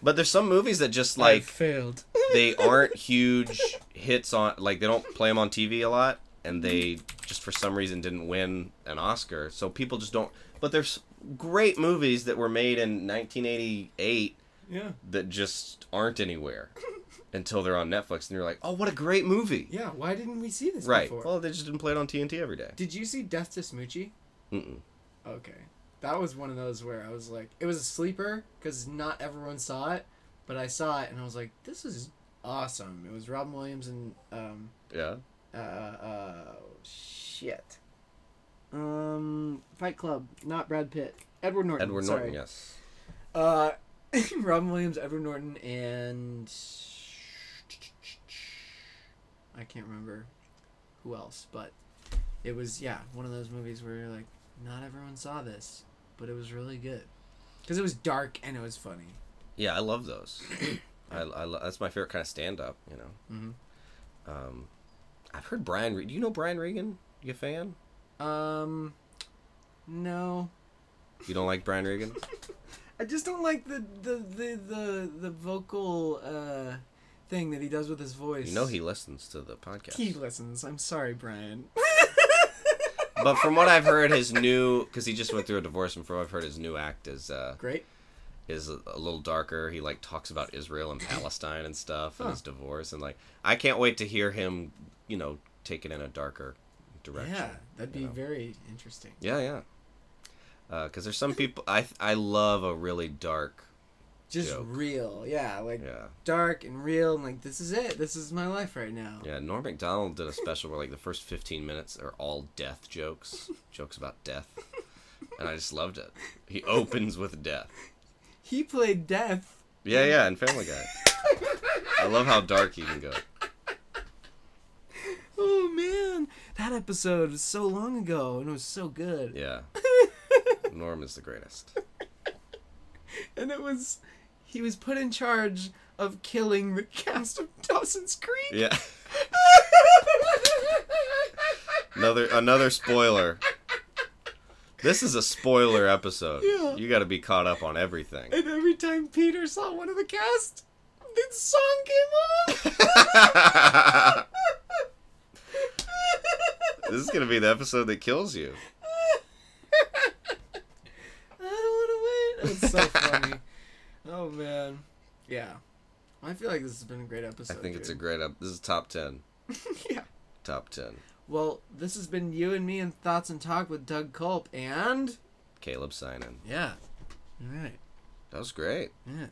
but there's some movies that just I like failed. they aren't huge hits on like they don't play them on TV a lot and they just for some reason didn't win an Oscar. So people just don't but there's great movies that were made in 1988 Yeah. that just aren't anywhere until they're on Netflix and you're like, "Oh, what a great movie." Yeah. Why didn't we see this Right. before? Well, they just didn't play it on TNT every day. Did you see Death to Smoochy? Mm-mm. Okay. That was one of those where I was like, it was a sleeper because not everyone saw it, but I saw it and I was like, this is awesome. It was Robin Williams and um Yeah. Uh uh shit. Um, Fight Club, not Brad Pitt. Edward Norton. Edward sorry. Norton, yes. Uh, Robin Williams, Edward Norton, and I can't remember who else, but it was yeah one of those movies where you're like, not everyone saw this, but it was really good because it was dark and it was funny. Yeah, I love those. I, I lo- that's my favorite kind of stand up, you know. hmm Um I've heard Brian Re- Do you know Brian Regan? You a fan? Um, no, You don't like Brian Regan? I just don't like the the the the, the vocal uh thing that he does with his voice. You know he listens to the podcast. he listens. I'm sorry, Brian. but from what I've heard, his new because he just went through a divorce, and from what I've heard, his new act is uh, Great. Is a, a little darker. He like talks about Israel and Palestine and stuff, and Huh. his divorce, and like I can't wait to hear him, you know, take it in a darker direction. Yeah, that'd be know? very interesting. Yeah, yeah. Uh, because there's some people I I love a really dark. Just Joke. real, yeah, like Yeah, dark and real, and like this is it. This is my life right now. yeah. Norm Macdonald did a special where like the first 15 minutes are all death jokes, jokes about death, and I just loved it. He opens with death. He played Death. Yeah, yeah, and Family Guy. I love how dark he can go. Oh man, that episode was so long ago, and it was so good. Yeah. Norm is the greatest. and it was, he was put in charge of killing the cast of Dawson's Creek. Yeah. Another another spoiler. This is a spoiler episode. Yeah. You got to be caught up on everything. And every time Peter saw one of the cast, this song came on. this is going to be the episode that kills you. I don't want to wait. It's so funny. oh man, yeah. I feel like this has been a great episode. I episode. think it's a great ep- This is top 10. yeah. Top 10. Well, this has been you and me and thoughts and talk with Doug Culp, and Caleb Synan. yeah. All right. That was great. Yeah.